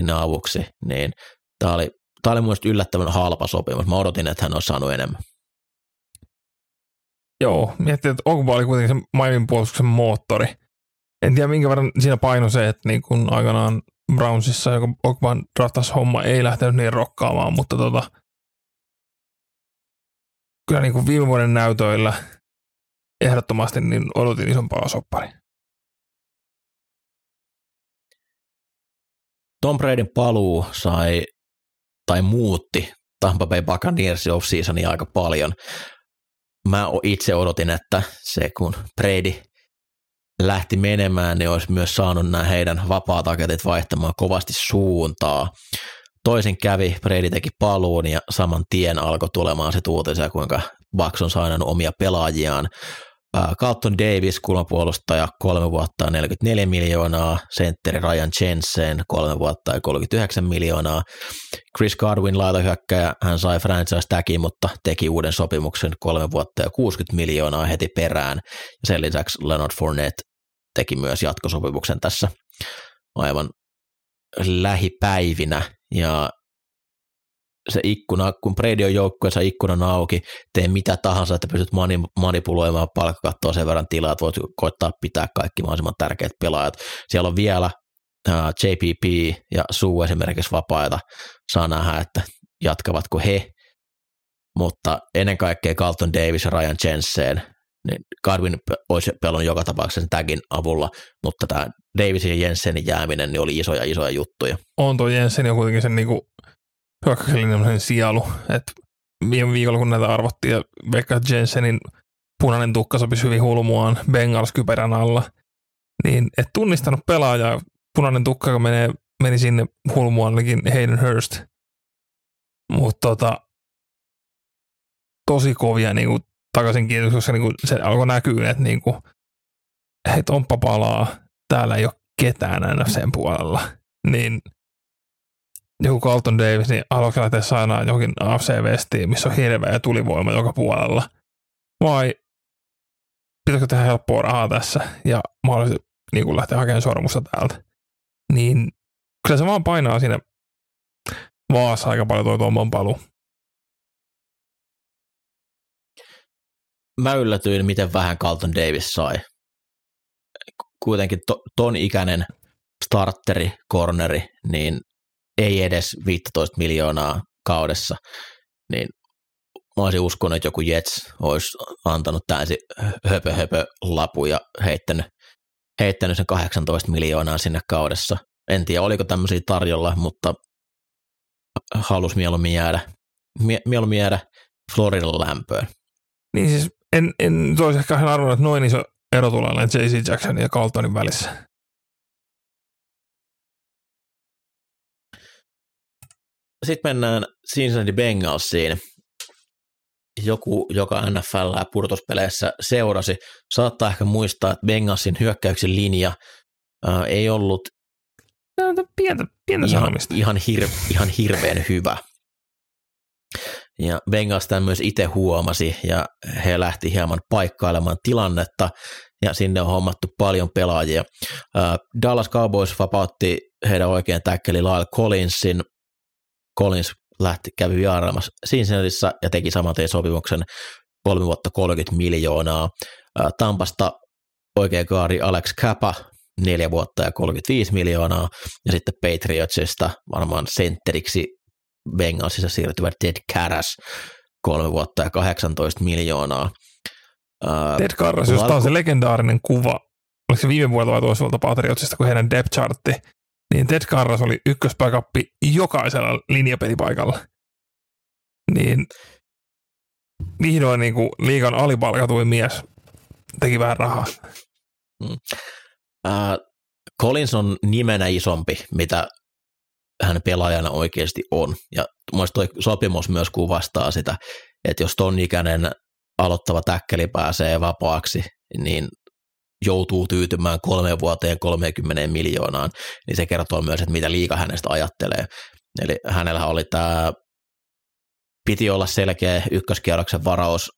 sinne avuksi, niin tämä oli, tämä oli mun yllättävän halpa sopimus. Mä odotin, että hän olisi saanut enemmän. Joo, miettii, että Ogba oli kuitenkin se Miamin puolustuksen moottori. En tiedä, minkä verran siinä paino se, että niin kun aikanaan Brownsissa, joka Ogban draftas homma ei lähtenyt niin rokkaamaan, mutta tota, kyllä niin kuin viime vuoden näytöillä ehdottomasti niin odotin isompaa soppari. Tom Bradyn paluu sai tai muutti Tampa Bay Buccaneersin off-seasonia aika paljon. Mä itse odotin, että se kun Brady lähti menemään, niin olisi myös saanut nämä heidän vapaataketit vaihtamaan kovasti suuntaa. Toisin kävi, Brady teki paluun ja saman tien alkoi tulemaan se uutisia, kuinka Bucks on saanut omia pelaajiaan. Carlton Davis, kulmapuolustaja, kolme vuotta ja 44 miljoonaa, sentteri Ryan Jensen, kolme vuotta ja 39 miljoonaa. Chris Godwin laitahyökkäjä, hän sai franchise tagin, mutta teki uuden sopimuksen kolme vuotta ja 60 miljoonaa heti perään. Ja sen lisäksi Leonard Fournette teki myös jatkosopimuksen tässä aivan lähipäivinä. Ja se ikkuna, kun Brady on joukkueessa ikkunan auki, tee mitä tahansa, että pystyt manipuloimaan palkkakattoa sen verran tilaa, että voit koittaa pitää kaikki mahdollisimman tärkeät pelaajat. Siellä on vielä uh, JPP ja Suu esimerkiksi vapaita. Saa nähdä, että jatkavatko he, mutta ennen kaikkea Carlton Davis ja Ryan Jensen, niin Godwin olisi pelannut joka tapauksessa sen tagin avulla, mutta tämä Davisin ja Jensenin jääminen niin oli isoja isoja juttuja. On tuo Jensen jo kuitenkin sen niinku hyökkäyksellinen sielu. että viime viikolla kun näitä arvottiin ja Becca Jensenin punainen tukka sopisi hyvin hulmuaan Bengals-kyperän alla, niin et tunnistanut pelaajaa. Punainen tukka, joka menee, meni sinne hulmuannekin Hayden Hurst. Mutta tota, tosi kovia niin kuin, takaisin kiitos, koska niin kuin, se alkoi näkyä, että niin kuin, hei, Tomppa palaa, täällä ei ole ketään aina sen puolella. Niin joku Colton Davis, niin haluatko lähteä saanaa johonkin AFC-vestiin, missä on hirveä tulivoima joka puolella? Vai pitäisikö tehdä helppoa rahaa tässä ja mahdollisesti niin kuin lähteä hakemaan sormusta täältä? Niin kyllä se vaan painaa siinä vaassa aika paljon tuo tuommoinen paluu. Mä yllätyin, miten vähän Carlton Davis sai. Kuitenkin to, ton ikäinen starteri, corneri, niin ei edes 15 miljoonaa kaudessa, niin mä olisin uskonut, että joku Jets olisi antanut täysin höpö höpö lapu ja heittänyt, heittänyt sen 18 miljoonaa sinne kaudessa. En tiedä, oliko tämmöisiä tarjolla, mutta halus mieluummin jäädä, mie, mieluummin jäädä Floridan lämpöön. Niin siis en, en olisi ehkä arvannut, että noin iso ero tulee J.C. Jacksonin ja Carltonin välissä. Sitten mennään Cincinnati Bengalsiin. Joku, joka NFL purtuspeleissä seurasi, saattaa ehkä muistaa, että Bengalsin hyökkäyksen linja ää, ei ollut Tämä on pientä, pientä ihan, sanomista. ihan, hir, ihan hirveän hyvä. Ja Bengals tämän myös itse huomasi ja he lähti hieman paikkailemaan tilannetta ja sinne on hommattu paljon pelaajia. Ää, Dallas Cowboys vapautti heidän oikein täkkeli Lyle Collinsin. Collins lähti, kävi vierailemassa Cincinnatissa ja teki saman tien sopimuksen kolme vuotta 30 miljoonaa. Tampasta oikea kaari Alex Kappa, neljä vuotta ja 35 miljoonaa, ja sitten Patriotsista varmaan sentteriksi Bengalsissa siirtyvä Ted Karras, kolme vuotta ja 18 miljoonaa. Ted Karras, josta on se legendaarinen kuva, oliko se viime vuodelta vai toiselta Patriotsista, kun heidän depth chartti, niin Ted Karras oli ykköspäkappi jokaisella linjapelipaikalla. Niin vihdoin niin kuin liikan alipalkatuin mies teki vähän rahaa. Ää, Collins on nimenä isompi, mitä hän pelaajana oikeasti on. Ja mun sopimus myös kuvastaa sitä, että jos ton ikäinen aloittava täkkeli pääsee vapaaksi, niin joutuu tyytymään kolmeen vuoteen 30 miljoonaan, niin se kertoo myös, että mitä liika hänestä ajattelee. Eli hänellä oli tämä, piti olla selkeä ykköskierroksen varaus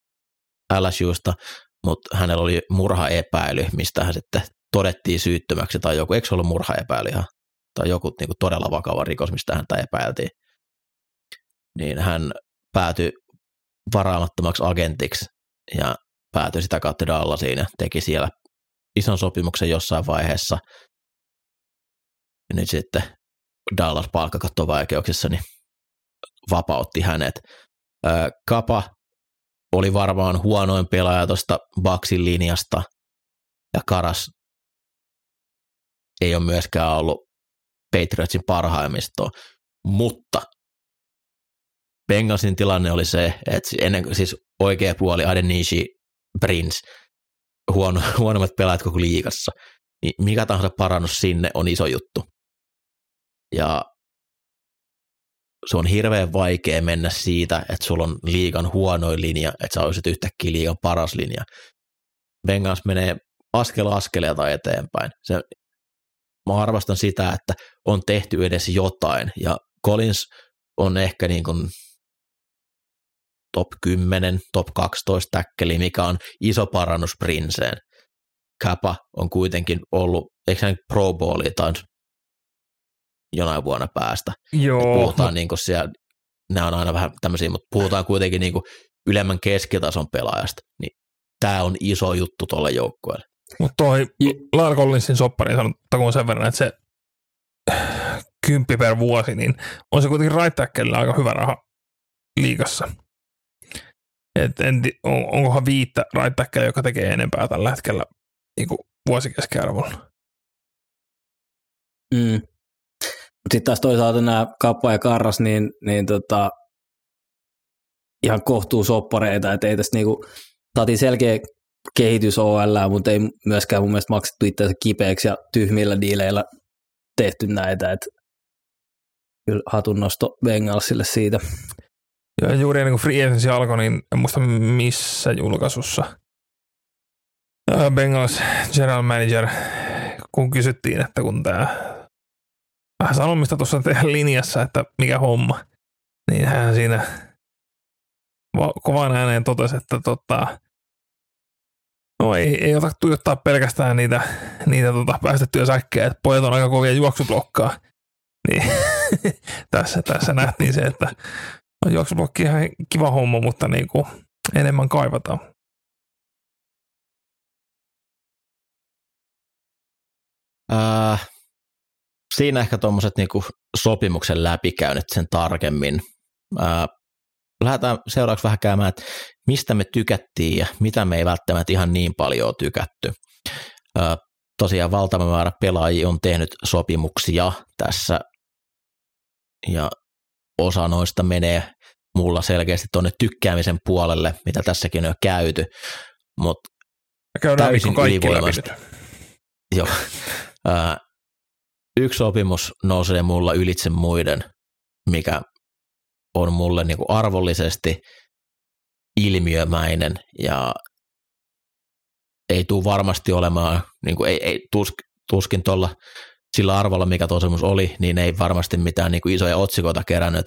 LSUsta, mutta hänellä oli murhaepäily, mistä hän sitten todettiin syyttömäksi, tai joku, eikö ollut murhaepäily ihan, tai joku niin kuin todella vakava rikos, mistä häntä epäiltiin, niin hän päätyi varaamattomaksi agentiksi ja päätyi sitä kautta Dallasiin ja teki siellä ison sopimuksen jossain vaiheessa. Ja nyt sitten Dallas palkkakattovaikeuksissa niin vapautti hänet. Kapa oli varmaan huonoin pelaaja tuosta Baksin linjasta ja Karas ei ole myöskään ollut Patriotsin parhaimmistoa, mutta Bengalsin tilanne oli se, että ennen siis oikea puoli Adenishi Prince, huono, huonommat pelaajat koko liigassa, niin mikä tahansa parannus sinne on iso juttu. Ja se on hirveän vaikea mennä siitä, että sulla on liigan huonoin linja, että sä olisit yhtäkkiä liigan paras linja. Bengals menee askel askeleelta eteenpäin. Se, mä arvostan sitä, että on tehty edes jotain, ja Collins on ehkä niin kuin top 10, top 12 täkkeli, mikä on iso parannus Princeen. Kappa on kuitenkin ollut, eikö hän Pro Bowlia tai jonain vuonna päästä. Joo, Puhutaan niin kuin siellä, nämä on aina vähän tämmöisiä, mutta puhutaan kuitenkin niin kuin ylemmän keskitason pelaajasta. Niin tämä on iso juttu tuolle joukkueelle. mutta toi Lyle Collinsin soppari sanottakoon sen verran, että se kymppi per vuosi, niin on se kuitenkin right aika hyvä raha liigassa. Et en, on, onkohan viittä right tacklea, joka tekee enempää tällä hetkellä niin vuosikeskiarvolla. Mm. Sitten taas toisaalta nämä Kappa ja Karras, niin, niin tota, ihan kohtuu soppareita, että ei tässä niinku, saatiin selkeä kehitys OL, mutta ei myöskään mun mielestä maksettu itseänsä kipeäksi ja tyhmillä diileillä tehty näitä, että kyllä hatunnosto Bengalsille siitä. Ja juuri ennen kuin Free Agency alkoi, niin en muista missä julkaisussa. Bengals general manager, kun kysyttiin, että kun tämä vähän sanomista tuossa teidän linjassa, että mikä homma, niin hän siinä va- kovan ääneen totesi, että tota, no ei, ei ota tuijottaa pelkästään niitä, niitä tota päästettyjä säkkejä, että pojat on aika kovia juoksublokkaa. Niin [laughs] tässä, tässä nähtiin se, että juoksublokki ihan kiva homma, mutta niin kuin enemmän kaivataan. Ää, siinä ehkä tuommoiset niinku sopimuksen läpikäynnit sen tarkemmin. Ää, lähdetään seuraavaksi vähän käymään, että mistä me tykättiin ja mitä me ei välttämättä ihan niin paljon tykätty. Ö, tosiaan valtava määrä pelaajia on tehnyt sopimuksia tässä ja osa noista menee mulla selkeästi tuonne tykkäämisen puolelle, mitä tässäkin on käyty, mutta täysin nyt. Joo. Yksi sopimus nousee mulla ylitse muiden, mikä on mulle niinku arvollisesti ilmiömäinen ja ei tule varmasti olemaan, niinku ei, ei tusk, tuskin tuolla sillä arvolla, mikä tuo sopimus oli, niin ei varmasti mitään niinku isoja otsikoita kerännyt.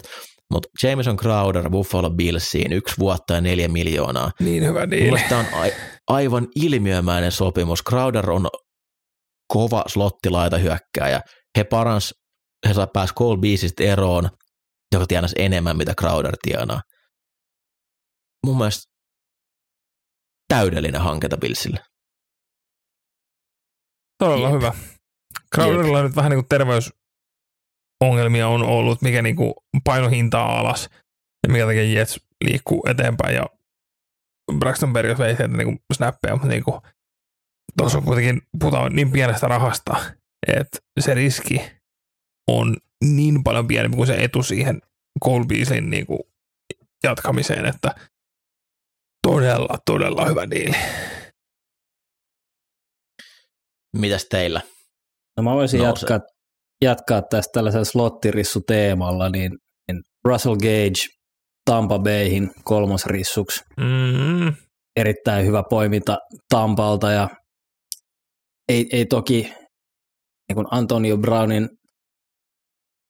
Mutta Jameson Crowder Buffalo Billsiin yksi vuotta ja neljä miljoonaa. Niin hyvä Mulla diili. tämä on a- aivan ilmiömäinen sopimus. Crowder on kova slottilaita hyökkääjä. He parans, he saa pääs Cole Beasista eroon, joka tienasi enemmän, mitä Crowder tienaa. Mun mielestä täydellinen hanketa Billsille. Todella Jep. hyvä. Crowderilla nyt vähän niin kuin terveysongelmia on ollut, mikä niin kuin paino hintaa alas ja mikä takia Jets liikkuu eteenpäin ja Braxton Berrios vei sieltä niin kuin snappeja, mutta niin kuin, tuossa on kuitenkin, puhutaan niin pienestä rahasta, että se riski on niin paljon pienempi kuin se etu siihen Cole Beaslin niin kuin jatkamiseen, että todella, todella hyvä diili. Mitäs teillä? No mä voisin jatkaa, jatkaa tästä tällaisella slottirissuteemalla, niin, niin Russell Gage Tampa Bayhin kolmosrissuksi. Mm, Erittäin hyvä poiminta Tampalta ja ei, ei toki niin kuin Antonio Brownin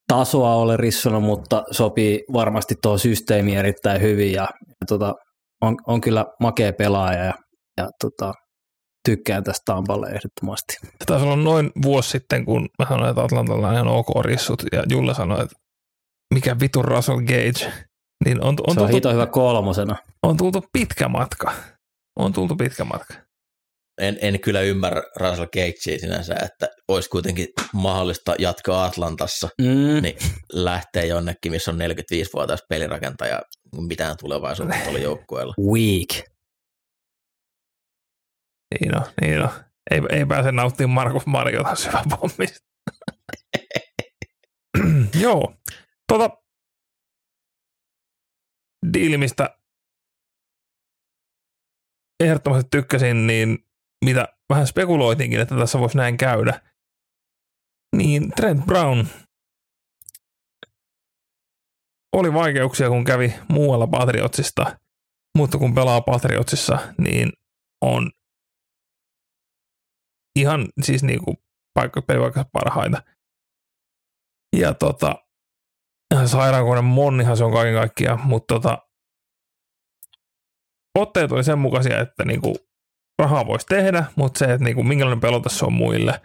tasoa ole rissona, mutta sopii varmasti tuohon systeemiin erittäin hyvin ja, ja tota, on, on, kyllä makea pelaaja ja, ja tota, tykkään tästä Tampalle ehdottomasti. Se taisi olla noin vuosi sitten, kun mä sanoin, että Atlantalla on ihan ok rissut, ja Julle sanoi, että mikä vitu Russell Gage. Niin on, on, Se on tultu, hito hyvä kolmosena. on tultu pitkä matka. On tultu pitkä matka. En, en kyllä ymmärrä Russell Gagea sinänsä, että olisi kuitenkin mahdollista jatkaa Atlantassa, Mm. niin lähtee jonnekin, missä on 45-vuotias pelirakentaja, mitään tulevaisuutta tuolla joukkueella. Weak. Niin on, niin on. Ei, ei pääse nauttimaan Markus Mariota syvä pommista. [clears throat] Joo. Tota, diili, mistä ehdottomasti tykkäsin, niin mitä vähän spekuloitinkin, että tässä voisi näin käydä, niin Trent Brown oli vaikeuksia, kun kävi muualla Patriotsista, mutta kun pelaa Patriotsissa, niin on ihan siis niinku paikka, pelipaikassa parhaita. Ja tota, sairaankoinen monnihan se on kaiken kaikkiaan, mutta tota, otteet oli sen mukaisia, että niinku rahaa voisi tehdä, mutta se, että niinku, minkälainen pelota se on muille,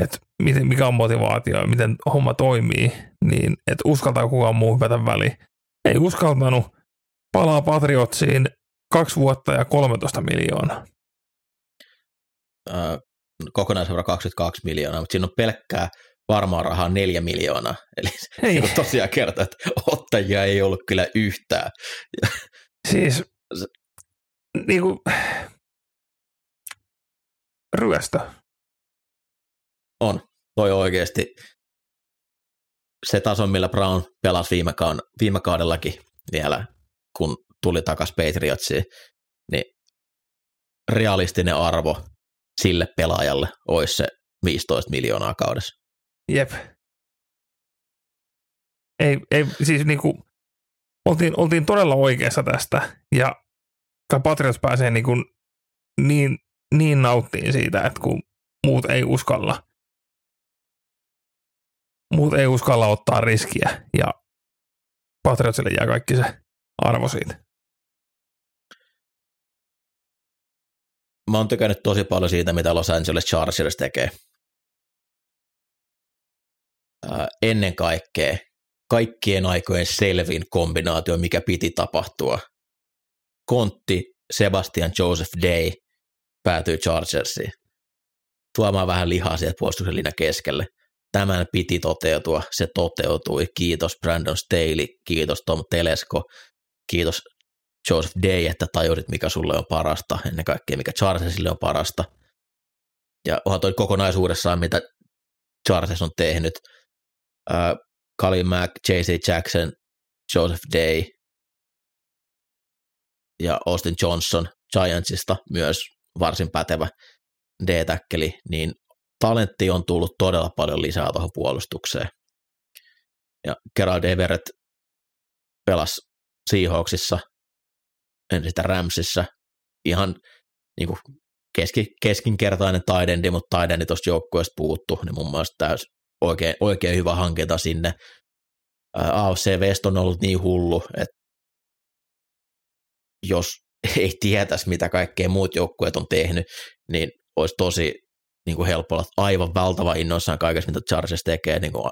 että mikä on motivaatio ja miten homma toimii, niin että uskaltaa kukaan muu hypätä väliin. Ei uskaltanut, palaa Patriotsiin kaksi vuotta ja 13 miljoonaa. Ö, kokonaisvara 22 miljoonaa, mutta siinä on pelkkää varmaa rahaa 4 miljoonaa. [laughs] Eli Ei. se tosiaan kertoo, että ottajia ei ollut kyllä yhtään. [laughs] Siis niinku, ryöstö. On. Toi oikeasti se taso, millä Brown pelasi viime, kaun, viime kaudellakin vielä, kun tuli takaisin Patriotsiin, niin realistinen arvo sille pelaajalle olisi se 15 miljoonaa kaudessa. Jep. Ei, ei siis niinku, oltiin, oltiin todella oikeassa tästä ja kai Patriots pääsee niinku niin, niin nauttiin siitä, että kun muut ei uskalla, muut ei uskalla ottaa riskiä ja Patriotsille jää kaikki se arvo siitä. Mä oon tykännyt tosi paljon siitä, mitä Los Angeles Chargers tekee. Ää, ennen kaikkea kaikkien aikojen selvin kombinaatio, mikä piti tapahtua. Kontti, Sebastian Joseph Day päätyy Chargersiin. Tuomaan vähän lihaa sieltä puolustuksen keskelle. Tämän piti toteutua, se toteutui. Kiitos Brandon Staley, kiitos Tom Telesko. kiitos Joseph Day, että tajusit, mikä sulle on parasta, ennen kaikkea mikä Charlesille on parasta. Ja onhan toi kokonaisuudessaan, mitä Charles on tehnyt. Äh, Kalin Mack, J.C. Jackson, Joseph Day ja Austin Johnson Giantsista myös varsin pätevä D-täkkeli, niin talentti on tullut todella paljon lisää tuohon puolustukseen. Ja Gerald Everett pelasi Seahawksissa, sitä Ramsissa, ihan niin kuin keski, keskinkertainen taidendi, mutta taidendi tuosta joukkueesta puuttu, niin mun mielestä täys oikein, oikein hyvä hankinta sinne. AFC West on ollut niin hullu, että jos [laughs] ei tietäisi, mitä kaikkea muut joukkueet on tehnyt, niin olisi tosi niin kuin helppo olla aivan valtava innoissaan kaikessa, mitä Chargers tekee, niin kuin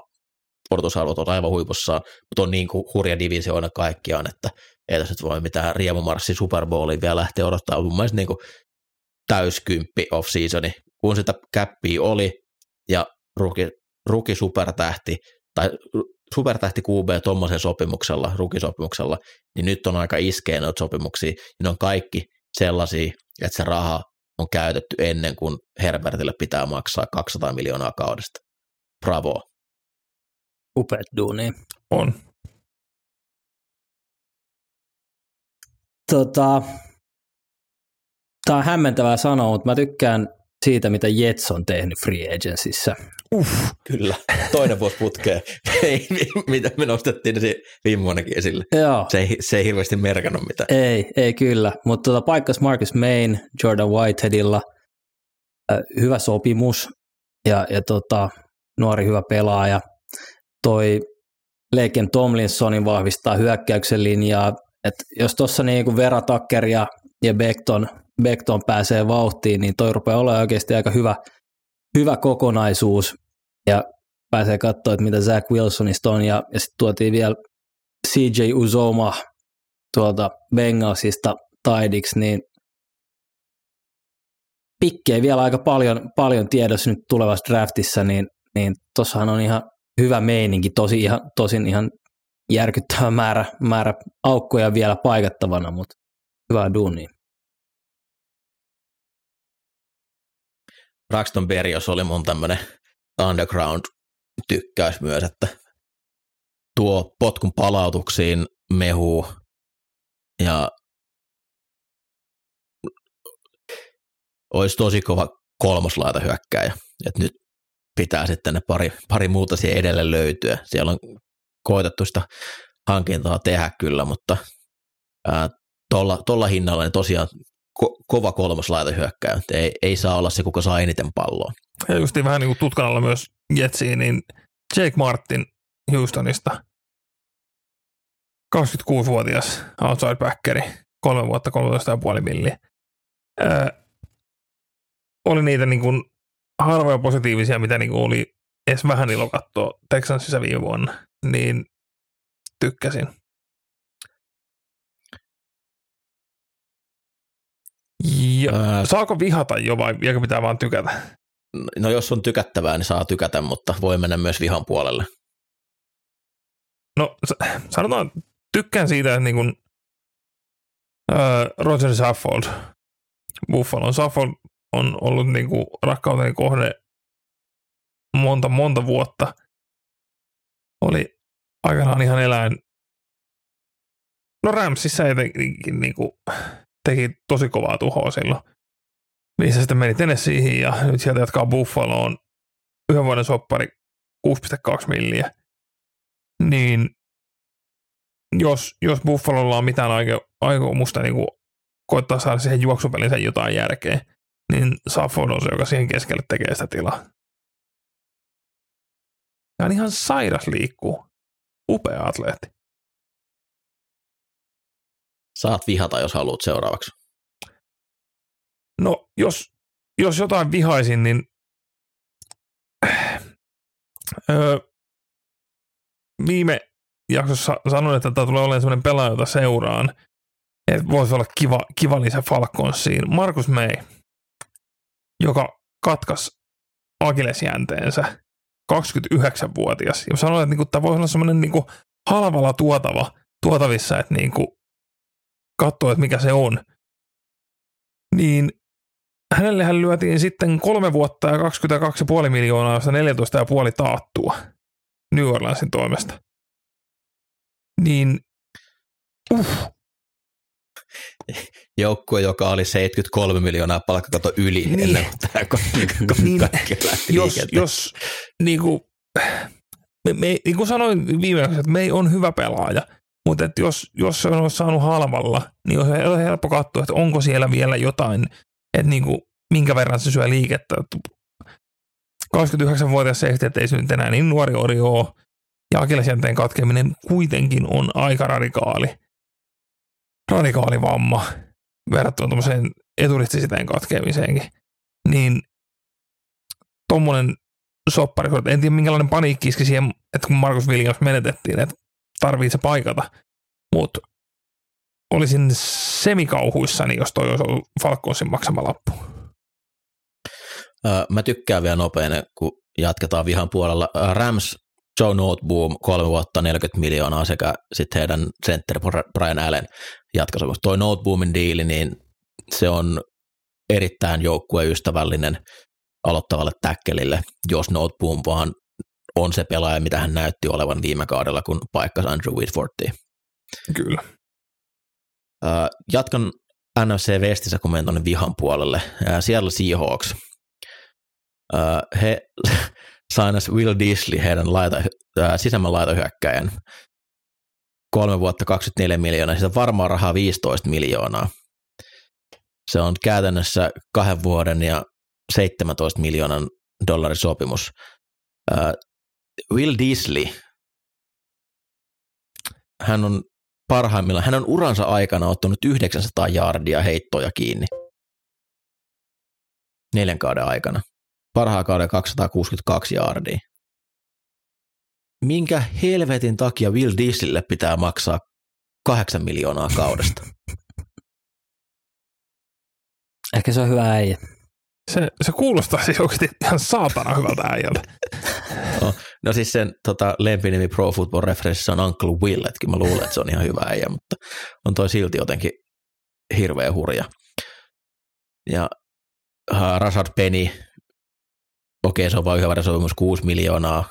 odotusarvot on aivan huipussaan, mutta on niin kuin hurja divisioina kaikkiaan, että ei tässä nyt voi mitään riemumarssi Super Bowliin vielä lähteä odottaa. Mun mielestä niin kuin täyskymppi off-seasoni, kun sitä käppiä oli ja ruki, ruki supertähti tai supertähti QB tuommoisen sopimuksella, rukisopimuksella, niin nyt on aika iskeä noita sopimuksia, ja ne on kaikki sellaisia, että se raha on käytetty ennen kuin Herbertille pitää maksaa 200 miljoonaa kaudesta. Bravo. Upeat duuni. On. Tota, Tämä on hämmentävää sanoa, mutta mä tykkään siitä, mitä Jets on tehnyt free agencyssä. Uff, kyllä. Toinen vuosi putkeen. [laughs] ei, mitä me nostettiin se viime vuonnakin esille. Joo. Se ei, se ei hirveästi merkannut mitään. Ei, ei kyllä. Mutta tota, paikkas Marcus Main, Jordan Whiteheadilla. Äh, hyvä sopimus ja, ja tota, nuori hyvä pelaaja. Toi Leiken Tomlinsonin vahvistaa hyökkäyksen linjaa. Et jos tuossa niinku Vera Tucker ja, ja Beckton, Beckton pääsee vauhtiin, niin toi rupeaa olemaan oikeasti aika hyvä, hyvä kokonaisuus. Ja pääsee katsoa, että mitä Zach Wilsonista on. Ja, ja sitten tuotiin vielä CJ Uzoma tuolta Bengalsista taidiksi, niin pikkejä vielä aika paljon, paljon tiedossa nyt tulevassa draftissa, niin, niin tossahan on ihan hyvä meininki, tosi ihan, tosin ihan järkyttävä määrä, määrä aukkoja vielä paikattavana, mutta hyvää duunia. Braxton Berrios oli mun tämmönen underground tykkäys myös, että tuo potkun palautuksiin mehu ja olisi tosi kova kolmoslaita hyökkäjä. Et nyt pitää sitten ne pari, pari muuta siihen edelle löytyä. Siellä on koitettu sitä hankintaa tehdä kyllä, mutta tolla hinnalla niin tosiaan ko- kova kolmoslaita hyökkäjä. Ei, ei saa olla se, kuka saa eniten palloa. Ja just vähän niin kuin tutkan alla myös Jetsiin, niin Jake Martin Houstonista, 26-vuotias outside backeri, kolme vuotta, 13,5 milliä. Öö, oli niitä niin kuin harvoja positiivisia, mitä niin kuin oli edes vähän ilo katsoa Texansissa viime vuonna, niin tykkäsin. Ja, Ää. saako vihata jo vai vieläkö pitää vaan tykätä? No jos on tykättävää, niin saa tykätä, mutta voi mennä myös vihan puolelle. No sanotaan, tykkään siitä, että niin kuin, ää, Roger Saffold, Buffalon Saffold on ollut niin kuin rakkauteni kohde monta, monta vuotta. Oli aikanaan ihan eläin. No Ramsissa etenkin niin kuin, teki tosi kovaa tuhoa silloin. Niin se sitten meni Tennesseeihin ja nyt sieltä jatkaa Buffaloon yhden vuoden soppari 6,2 milliä. Niin jos, jos Buffalolla on mitään aiko, aikomusta niin kuin koittaa saada siihen juoksupelinsä jotain järkeä, niin Safford on se, joka siihen keskelle tekee sitä tilaa. Ja on ihan sairas liikkuu. Upea atleetti. Saat vihata, jos haluat seuraavaksi. No, jos, jos jotain vihaisin, niin öö, viime jaksossa sanoin, että tämä tulee olemaan sellainen pelaaja, jota seuraan. Että voisi olla kiva, kiva lisä Falconsiin. Markus May, joka katkas akilesjänteensä, 29-vuotias. Ja sanoin, että niinku, tämä voisi olla sellainen niinku halvalla tuotava, tuotavissa, että niinku, katsoa, että mikä se on. Niin hänelle hän lyötiin sitten kolme vuotta ja 22,5 miljoonaa, josta 14,5 taattua New Orleansin toimesta. Niin, uh, Joukkue, joka oli 73 miljoonaa palkkakato yli Niin. ennen kuin tämä kaikki [laughs] Niin, kaikki lähti jos, jos niin kuin, me, me, niin kuin sanoin viimeksi, että me ei on hyvä pelaaja, mutta että jos, jos se olisi saanut halvalla, niin olisi helppo katsoa, että onko siellä vielä jotain, että niin kuin, minkä verran se syö liikettä. 29-vuotias safety, että ei se nyt enää niin nuori ori ole, ja akillesjänteen katkeminen kuitenkin on aika radikaali, radikaali vamma verrattuna tuommoiseen eturistisiteen katkeamiseenkin. Niin tommonen soppari, en tiedä minkälainen paniikki iski siihen, että kun Marcus Williams menetettiin, että tarvii se paikata, mutta olisin semikauhuissani, jos toi olisi ollut Falconsin maksama lappu. Mä tykkään vielä nopein, kun jatketaan vihan puolella. Rams, Joe Noteboom, kolme vuotta 40 miljoonaa sekä sitten heidän center Brian Allen jatkosopimus. Toi Noteboomin diili, niin se on erittäin joukkueystävällinen aloittavalle täkkelille, jos Noteboom vaan on se pelaaja, mitä hän näytti olevan viime kaudella, kun paikkasi Andrew Whitfordia. Kyllä. Jatkan NFC Westissä, kun menen tuonne vihan puolelle. Siellä Seahawks. He [laughs] sainas Will Disley, heidän laita, sisämmän laitohyökkäjän. Kolme vuotta 24 miljoonaa, siitä varmaan rahaa 15 miljoonaa. Se on käytännössä kahden vuoden ja 17 miljoonan dollarin sopimus. Ää, Will Disley, hän on parhaimmillaan, hän on uransa aikana ottanut 900 jardia heittoja kiinni. Neljän kauden aikana. Parhaan kauden 262 jardia. Minkä helvetin takia Will Dieselille pitää maksaa 8 miljoonaa kaudesta? [laughs] Ehkä se on hyvä äijä. Se, se kuulostaa siis oikeasti ihan saatana hyvältä äijältä. No siis sen tota, lempinimi Pro Football Reference on Uncle Will, etkin mä luulen, että se on ihan hyvä äijä, mutta on toi silti jotenkin hirveä hurja. Ja uh, Rashad Penny, okei se on vain yhden sopimus 6 miljoonaa,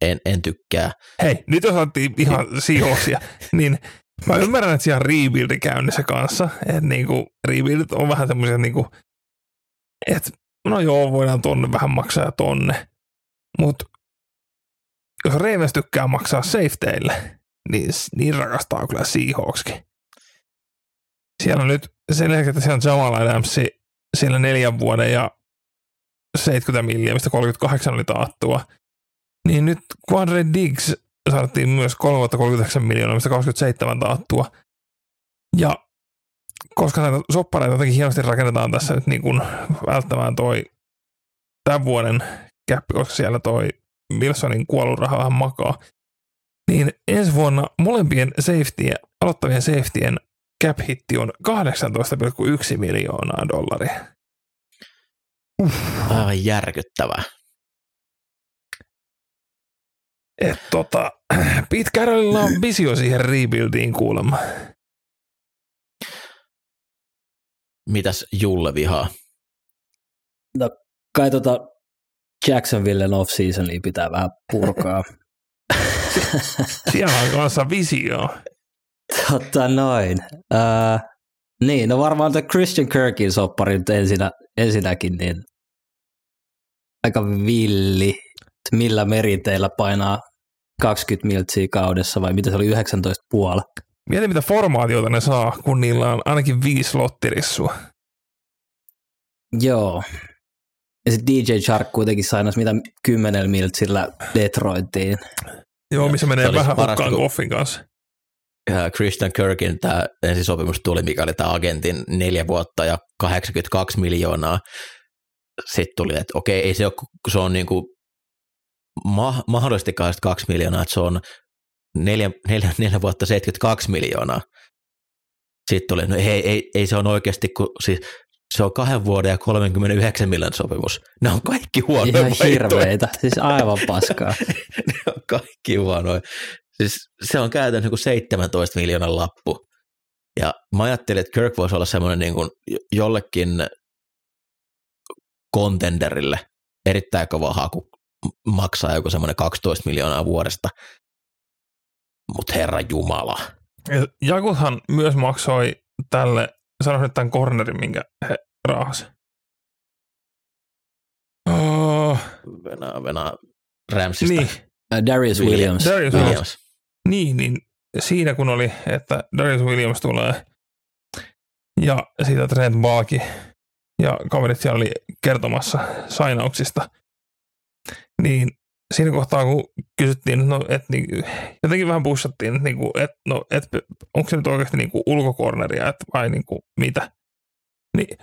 en, en tykkää. Hei, nyt jos otettiin ihan sijoisia, niin mä ymmärrän, että siellä on rebuildi käynnissä kanssa. Että niinku, rebuildit on vähän semmoisia niinku, että no joo, voidaan tonne vähän maksaa ja tonne. Mutta jos Ravens tykkää maksaa safeteille, niin, niin rakastaa kyllä Seahawkskin. Siellä on nyt sen lisäksi, että siellä on Jamal Adams siellä neljän vuoden ja 70 milliä, mistä 38 oli taattua. Niin nyt Quadre Diggs saatiin myös 3 vuotta 39 miljoonaa, mistä 27 taattua. Ja koska näitä soppareita jotenkin hienosti rakennetaan tässä nyt niin kuin välttämään toi tämän vuoden käppi, koska siellä toi Wilsonin kuoluraha vähän makaa, niin ensi vuonna molempien safety, aloittavien safetyen cap hitti on 18,1 miljoonaa dollaria. Aivan järkyttävää. Et tota, [clears throat] Pete Carrollilla on visio siihen rebuildiin kuulemma. Mitäs Julle vihaa? Kai tota Jacksonvillen off-seasonia pitää vähän purkaa. [laughs] Siellä on kanssa visio. Totta noin. Uh, niin, no varmaan tuo Christian Kirkin soppari nyt ensinnä, ensinnäkin, niin aika villi. Millä meriteillä painaa 20 miltsiä kaudessa vai mitä se oli 19 puoli. Mieti mitä formaatiota ne saa, kun niillä on ainakin viisi lottirissua. Joo. Ja sitten DJ Shark kuitenkin sainas mitä 10 miltsillä Detroittiin. Joo, missä menee vähän parasta, hukkaan Goffin kanssa. Ja Christian Kirkin tämä ensisopimus tuli, mikä oli tämä agentin neljä vuotta ja 82 miljoonaa. Sitten tuli, että okei, ei se ole, se on niinku ma- mahdollisesti 82 miljoonaa, että se on neljä, neljä, neljä vuotta 72 miljoonaa. Sitten tuli, no ei, ei, ei se on oikeasti, kun siis se on kahden vuoden ja 39 miljoonan sopimus. Ne on kaikki huonoja Ihan hirveitä, siis aivan paskaa. [laughs] ne on kaikki huonoja. Siis se on käytännössä kuin 17 miljoonan lappu. Ja mä ajattelin, että Kirk voisi olla semmoinen niin kuin jollekin kontenderille erittäin kova haku maksaa joku semmoinen 12 miljoonaa vuodesta. Mutta herra Jumala. Ja Jakuthan myös maksoi tälle, sanoisin nyt tämän cornerin, minkä he raahasi. Oh, Venä, venä Ramsista. niin, Äh, Darius Williams. Darius Joo. Williams. niin, niin siinä kun oli, että Darius Williams tulee ja siitä Trent Balki ja kaverit siellä oli kertomassa sainauksista, niin siinä kohtaa, kun kysyttiin, no, että niin, jotenkin vähän pushattiin, että, niin että, no, että onko se nyt oikeasti niin kuin ulkokorneria että vai niin kuin, mitä. Niin,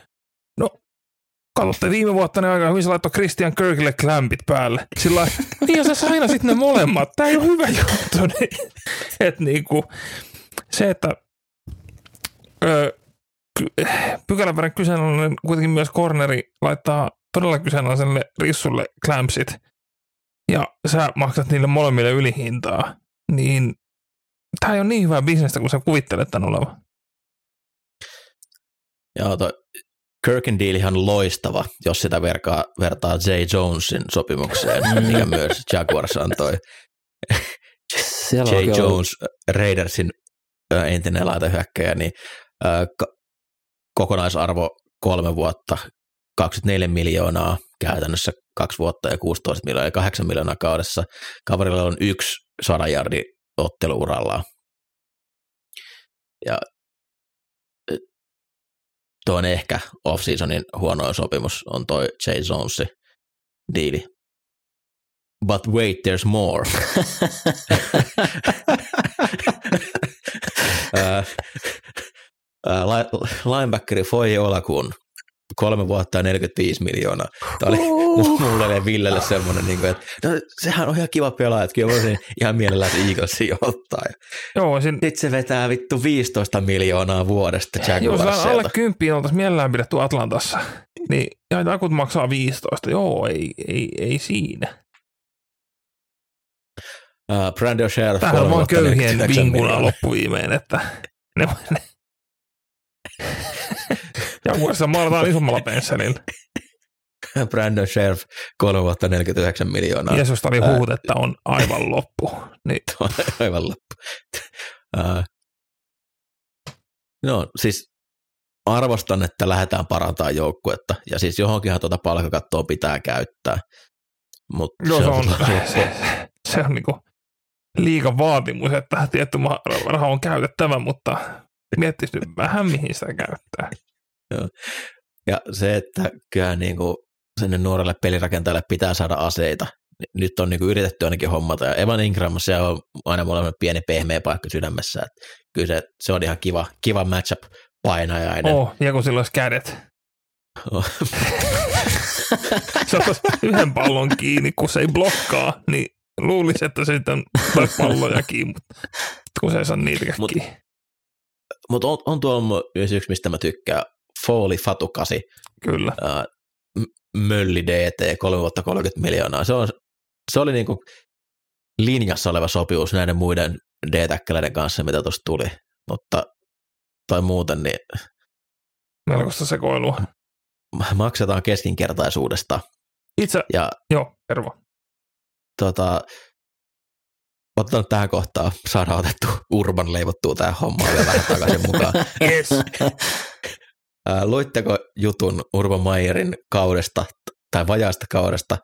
no, katsotte viime vuotta ne aika hyvin se laittoi Christian Kirkille klämpit päälle. Sillä [laughs] niin jos sä sainasit ne molemmat, tää ei ole hyvä juttu. [laughs] Niin, että niin kuin, se, että öö, pykälän kyseenalainen kuitenkin myös corneri laittaa todella kyseenalaiselle rissulle clampsit ja sä maksat niille molemmille ylihintaa, niin tämä ei ole niin hyvää bisnestä kuin sä kuvittelet tämän olevan. Joo, toi Kirkin diilihan on loistava, jos sitä verkaa, vertaa Jay Jonesin sopimukseen, [laughs] mikä myös Jaguars antoi. [laughs] Siellä Jay ollut- Jones, Raidersin entinen laitahyökkäjä, niin kokonaisarvo kolme vuotta, 24 miljoonaa käytännössä kaksi vuotta ja 16 miljoonaa ja 8 miljoonaa kaudessa. Kaverilla on yksi sadajardi otteluurallaan. Ja ö, tuo on ehkä off-seasonin huonoin sopimus, on toi Jay Jonesin diili. But wait, there's more. [laughs] Linebackeri Foye Olakun, kolme vuotta ja 45 miljoonaa. Tämä oli mulle ja Villelle semmoinen, niin kuin, että no, sehän on ihan kiva pelaaja, että kyllä voisin ihan mielellään se Eaglesin ottaa. Ja Joo, siinä, Sitten se vetää vittu 15 miljoonaa vuodesta jos alle Jaguarsilta. kymppiin oltaisiin mielellään pidetty Atlantassa, niin ja akut maksaa 15. Joo, ei, ei, ei siinä. Uh, Brandon Sheriff, Tämähän on vaan köyhien 49 vinkuna miljoonaa. loppuviimein, että ne, ne. Jaguarissa maalataan isommalla pensselillä. [laughs] Brandon Sheriff, kolme vuotta 49 miljoonaa. Jeesusta oli Ää, huhut, että on aivan loppu. [laughs] Niin, on [laughs] aivan loppu. No siis arvostan, että lähdetään parantaa joukkuetta ja siis johonkinhan tuota palkakattoa pitää käyttää. Mut joo, se on, tuota- se, se on niinku liikan vaatimus, että tietty raha on käytettävä, mutta miettisi nyt vähän, mihin sitä käyttää. Ja se, että kyllä niin kuin sinne nuorelle pelirakentajalle pitää saada aseita. Nyt on niin kuin yritetty ainakin hommata. Ja Evan Ingram, se on aina mulla pieni pehmeä paikka sydämessä. Että kyllä se, se on ihan kiva, kiva matchup painajainen. Oh, ja kun sillä olisi kädet. [laughs] Se ottaisi yhden pallon kiinni, kun se ei blokkaa, niin luulisi, että se on palloja kiinni, mutta kun se ei saa niitä Mut- kiinni. Mutta on, on tuo myös yksi, mistä mä tykkään. Foley Fatukasi, Kyllä. M- Mölli DT, 3 vuotta 30 miljoonaa. Se, on, se oli niinku linjassa oleva sopimus näiden muiden D-täkkäleiden kanssa, mitä tuosta tuli. Mutta tai muuten, niin Melkoista sekoilua. maksetaan keskinkertaisuudesta. Itse, Ja joo, Tervo. tota, nyt tähän kohtaan, saadaan otettu Urban leivottua tähän hommaan vielä vähän takaisin mukaan. [laughs] Yes. Ää, luitteko jutun Urban Meyerin kaudesta tai vajaasta kaudesta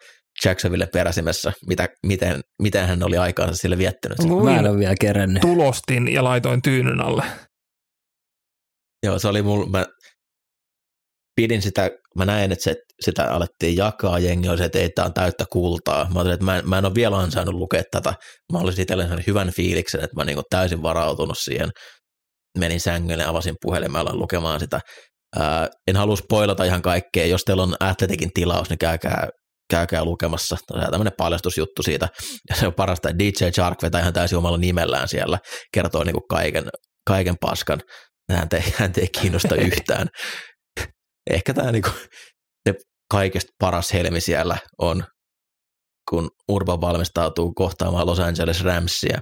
Jacksonville peräsimessä, mitä, miten, miten hän oli aikaansa sille viettänyt? Mä en Luin, ole vielä kerännyt. tulostin ja laitoin tyynyn alle. Joo, se oli mulla, mä pidin sitä, mä näin, että se, sitä alettiin jakaa, jengi oli se, että ei, tää on täyttä kultaa. Mä ajattelin, että mä en, mä en ole vielä ansainnut lukea tätä. Mä olisin itselleen saanut hyvän fiiliksen, että mä niin täysin varautunut siihen. Menin sängylle, avasin puhelimen, aloin lukemaan sitä. Ää, en halua spoilata ihan kaikkea. Jos teillä on Athletikin tilaus, niin käykää, käykää lukemassa. Tämä on tämmöinen paljastusjuttu siitä. Ja se on parasta, että DJ Shark vetää ihan täysin omalla nimellään siellä. Kertoo niin kuin kaiken, kaiken paskan. Häntä ei, häntä ei kiinnosta [laughs] yhtään. Ehkä tämä niinku, se kaikesta paras helmi siellä on, kun Urban valmistautuu kohtaamaan Los Angeles Ramsia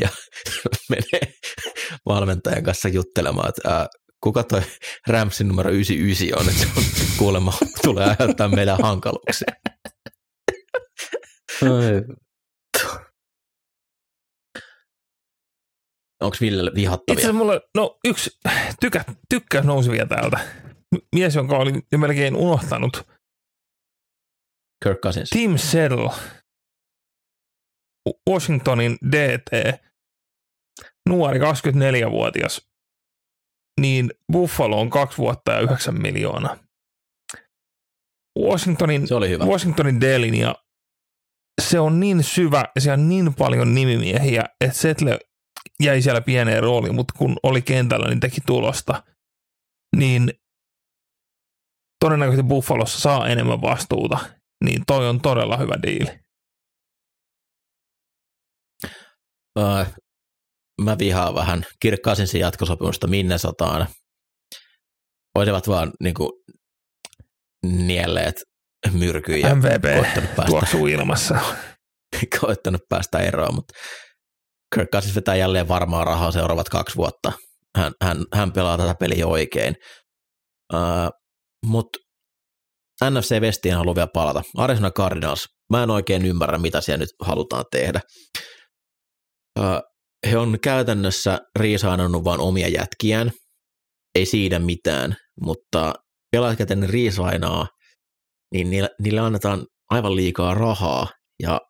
ja [laughs] menee valmentajan kanssa juttelemaan, että ää, kuka toi Ramsin numero 99 on, että se on kuulemma tulee aiheuttaa meille hankaluuksia. Onko Ville Itse vihattavia? asiassa mulla, no yksi tykä, tykkäys nousi vielä täältä. Mies, jonka olin jo melkein unohtanut. Kirk Cousins. Tim Settle. Washingtonin DT. Nuori 24-vuotias. Niin Buffalo on kaksi vuotta ja yhdeksän miljoonaa. Washingtonin, Se oli hyvä. Washingtonin D-linja, se on niin syvä ja siellä on niin paljon nimimiehiä, että Settle jäi siellä pieneen rooliin, mutta kun oli kentällä, niin teki tulosta. Niin todennäköisesti Buffalossa saa enemmän vastuuta, niin toi on todella hyvä diili. Öö, mä vihaan vähän Kirk Cousinsin jatkosopimusta minne sataan. Olisivat vaan niin kuin, nielleet myrkyjä MVP päästä, tuoksuu ilmassa. [laughs] koittanut päästä eroon, mutta Kirk Cousins vetää jälleen varmaa rahaa seuraavat kaksi vuotta. Hän, hän, hän pelaa tätä peliä oikein. Uh, mutta NFC Westiin haluan vielä palata. Arizona Cardinals. Mä en oikein ymmärrä, mitä siellä nyt halutaan tehdä. Uh, he on käytännössä riisaanannut vain omia jätkiään. Ei siitä mitään, mutta pelaajat, ketä ne niin niille, niille annetaan aivan liikaa rahaa. Ja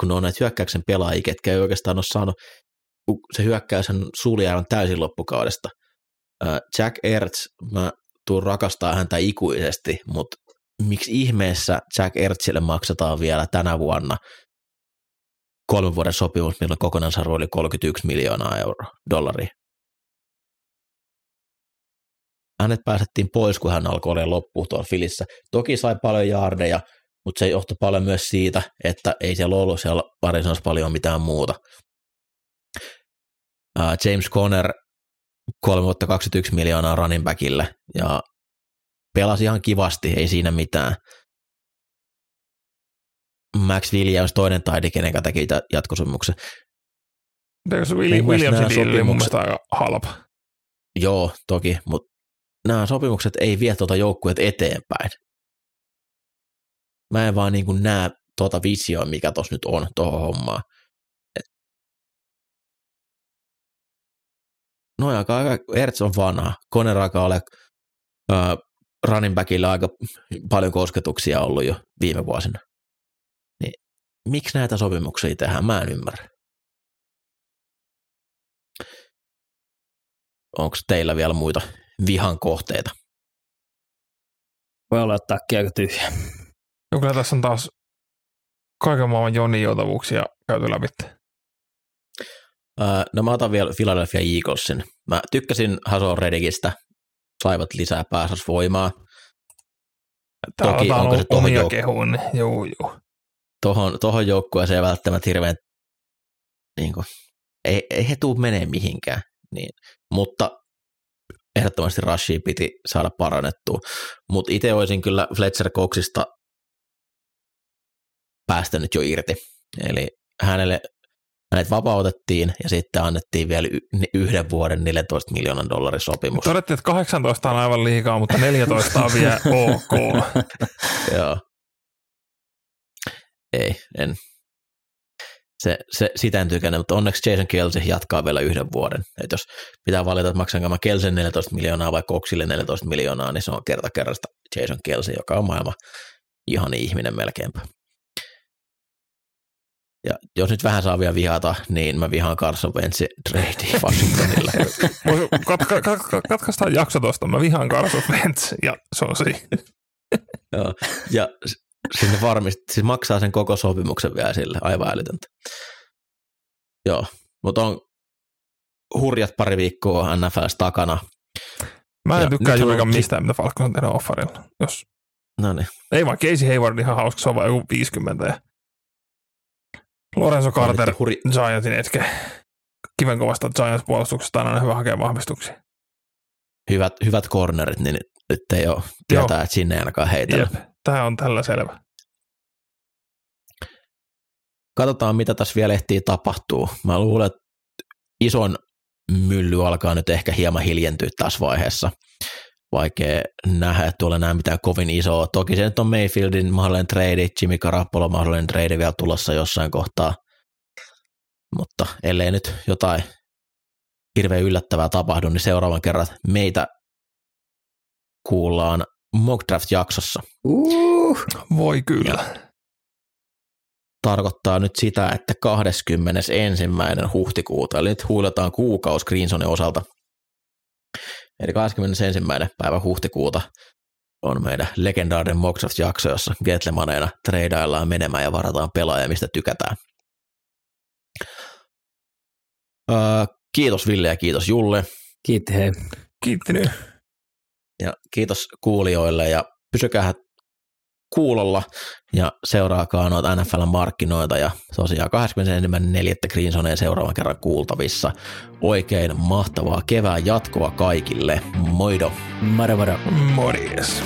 kun ne on näitä hyökkäyksen pelaajia, ketkä ei oikeastaan ole saanut, kun se hyökkäys on suli aivan täysin loppukaudesta. Jack Ertz, mä tuun rakastaa häntä ikuisesti, mutta miksi ihmeessä Jack Ertzille maksetaan vielä tänä vuonna kolmen vuoden sopimus, milloin kokonaisarvo oli 31 miljoonaa euroa, dollaria. Hänet päästettiin pois, kun hän alkoi olla loppu tuolla Filissä. Toki sai paljon jaardeja, mutta se johtui paljon myös siitä, että ei siellä ollut siellä Arizonassa paljon mitään muuta. James Conner 3 vuotta 21 miljoonaa running backille ja pelasi ihan kivasti, ei siinä mitään. Max Williams, toinen taidi, kenen kanssa teki jatkosopimuksen. Eikö se Willi- Williamsin nämä diili oli mun sopimukset- mielestä aika halpa. Joo, toki, mutta nämä sopimukset ei vie tuota joukkueet eteenpäin. Mä en vaan niin kuin näe tuota visioa, mikä tuossa nyt on tuohon hommaan. No aika, aika, Ertz on vanha, Conner alkaa ole äh, running backilla aika paljon kosketuksia ollut jo viime vuosina. Miksi näitä sopimuksia tehdään? Mä en ymmärrä. Onko teillä vielä muita vihan kohteita? Voi olla, että takki aika tyhjä. Ja kyllä tässä on taas kaiken maailman Joni joutavuuksia käyty läpi. Öö, no mä otan vielä Philadelphia Eaglesin. Mä tykkäsin Hason Redigistä, saivat lisää pääsasvoimaa. Täällä Toki on onko se omia jouk- kehuun, niin juu, juu. Tohon, tohon joukkueeseen välttämättä hirveän, niin kuin, ei, ei he tuu menee mihinkään. Niin. Mutta ehdottomasti Rushia piti saada parannettua. Mutta itse olisin kyllä Fletcher Coxista päästänyt jo irti. Eli hänelle hänet vapautettiin ja sitten annettiin vielä yhden vuoden 14 miljoonan dollarin sopimus. Todettiin, että 18 on aivan liikaa, mutta 14 on vielä ok. [laughs] Joo. Ei, en. Se, se, sitä en tykännyt, mutta onneksi Jason Kelsey jatkaa vielä yhden vuoden. Et jos pitää valita, että maksanko mä Kelsen 14 miljoonaa vai Coxille 14 miljoonaa, niin se on kerta kerrasta Jason Kelsey, joka on maailman ihan ihminen melkeinpä. Ja jos nyt vähän saa vielä vihata, niin mä vihaan Carson Wentzin trade Washingtonille. [laughs] Voisi katka, katka, katkaistaan jakso tuosta. Mä vihaan Carson Wentz ja se on siinä. Joo. Ja sinne varmasti, siis maksaa sen koko sopimuksen vielä sille, aivan älytöntä. Joo, mutta on hurjat pari viikkoa NFLs takana. Mä en Ja tykkää on juurikaan ki- mistään, mitä Falcons on tehnyt offerilla. Jos, No niin, ei vaan Casey Hayward ihan hauska, se on vaan joku 50. Ja Lorenzo Carter, hurri, Giantsin etke. Kiven kovasta Giants-puolustuksesta on aina hyvä hakea vahvistuksia. hyvät, hyvät cornerit, niin nyt, nyt ei ole tietää, että sinne ei ainakaan heitellä. Jep, tää on tällä selvä. Katsotaan, mitä tässä vielä ehtii tapahtuu. Mä luulen, että ison mylly alkaa nyt ehkä hieman hiljentyä tässä vaiheessa. Vaikea nähdä, että tuolla enää mitään kovin isoa. Toki se nyt on Mayfieldin mahdollinen trade, Jimmy Carapolo mahdollinen trade vielä tulossa jossain kohtaa. Mutta ellei nyt jotain hirveän yllättävää tapahdu, niin seuraavan kerran meitä kuullaan Mock Draft-jaksossa. Uh, Voi kyllä. Tarkoittaa nyt sitä, että 21. huhtikuuta, eli nyt huiletaan kuukausi Greensonin osalta. Eli 21. päivä huhtikuuta on meidän legendaarinen Mock Draft-jakso, jossa Getlemaneina treidaillaan menemään ja varataan pelaajia, mistä tykätään. Öö, kiitos Ville ja kiitos Julle. kiitti hei. Kiitti nyt. Ja kiitos kuulijoille ja pysykää kuulolla ja seuraakaa noita NFL-markkinoita ja tosiaan 21.4. Greensoneen seuraavan kerran kuultavissa. Oikein mahtavaa kevään jatkoa kaikille. Moido! Mara mara. Morjes.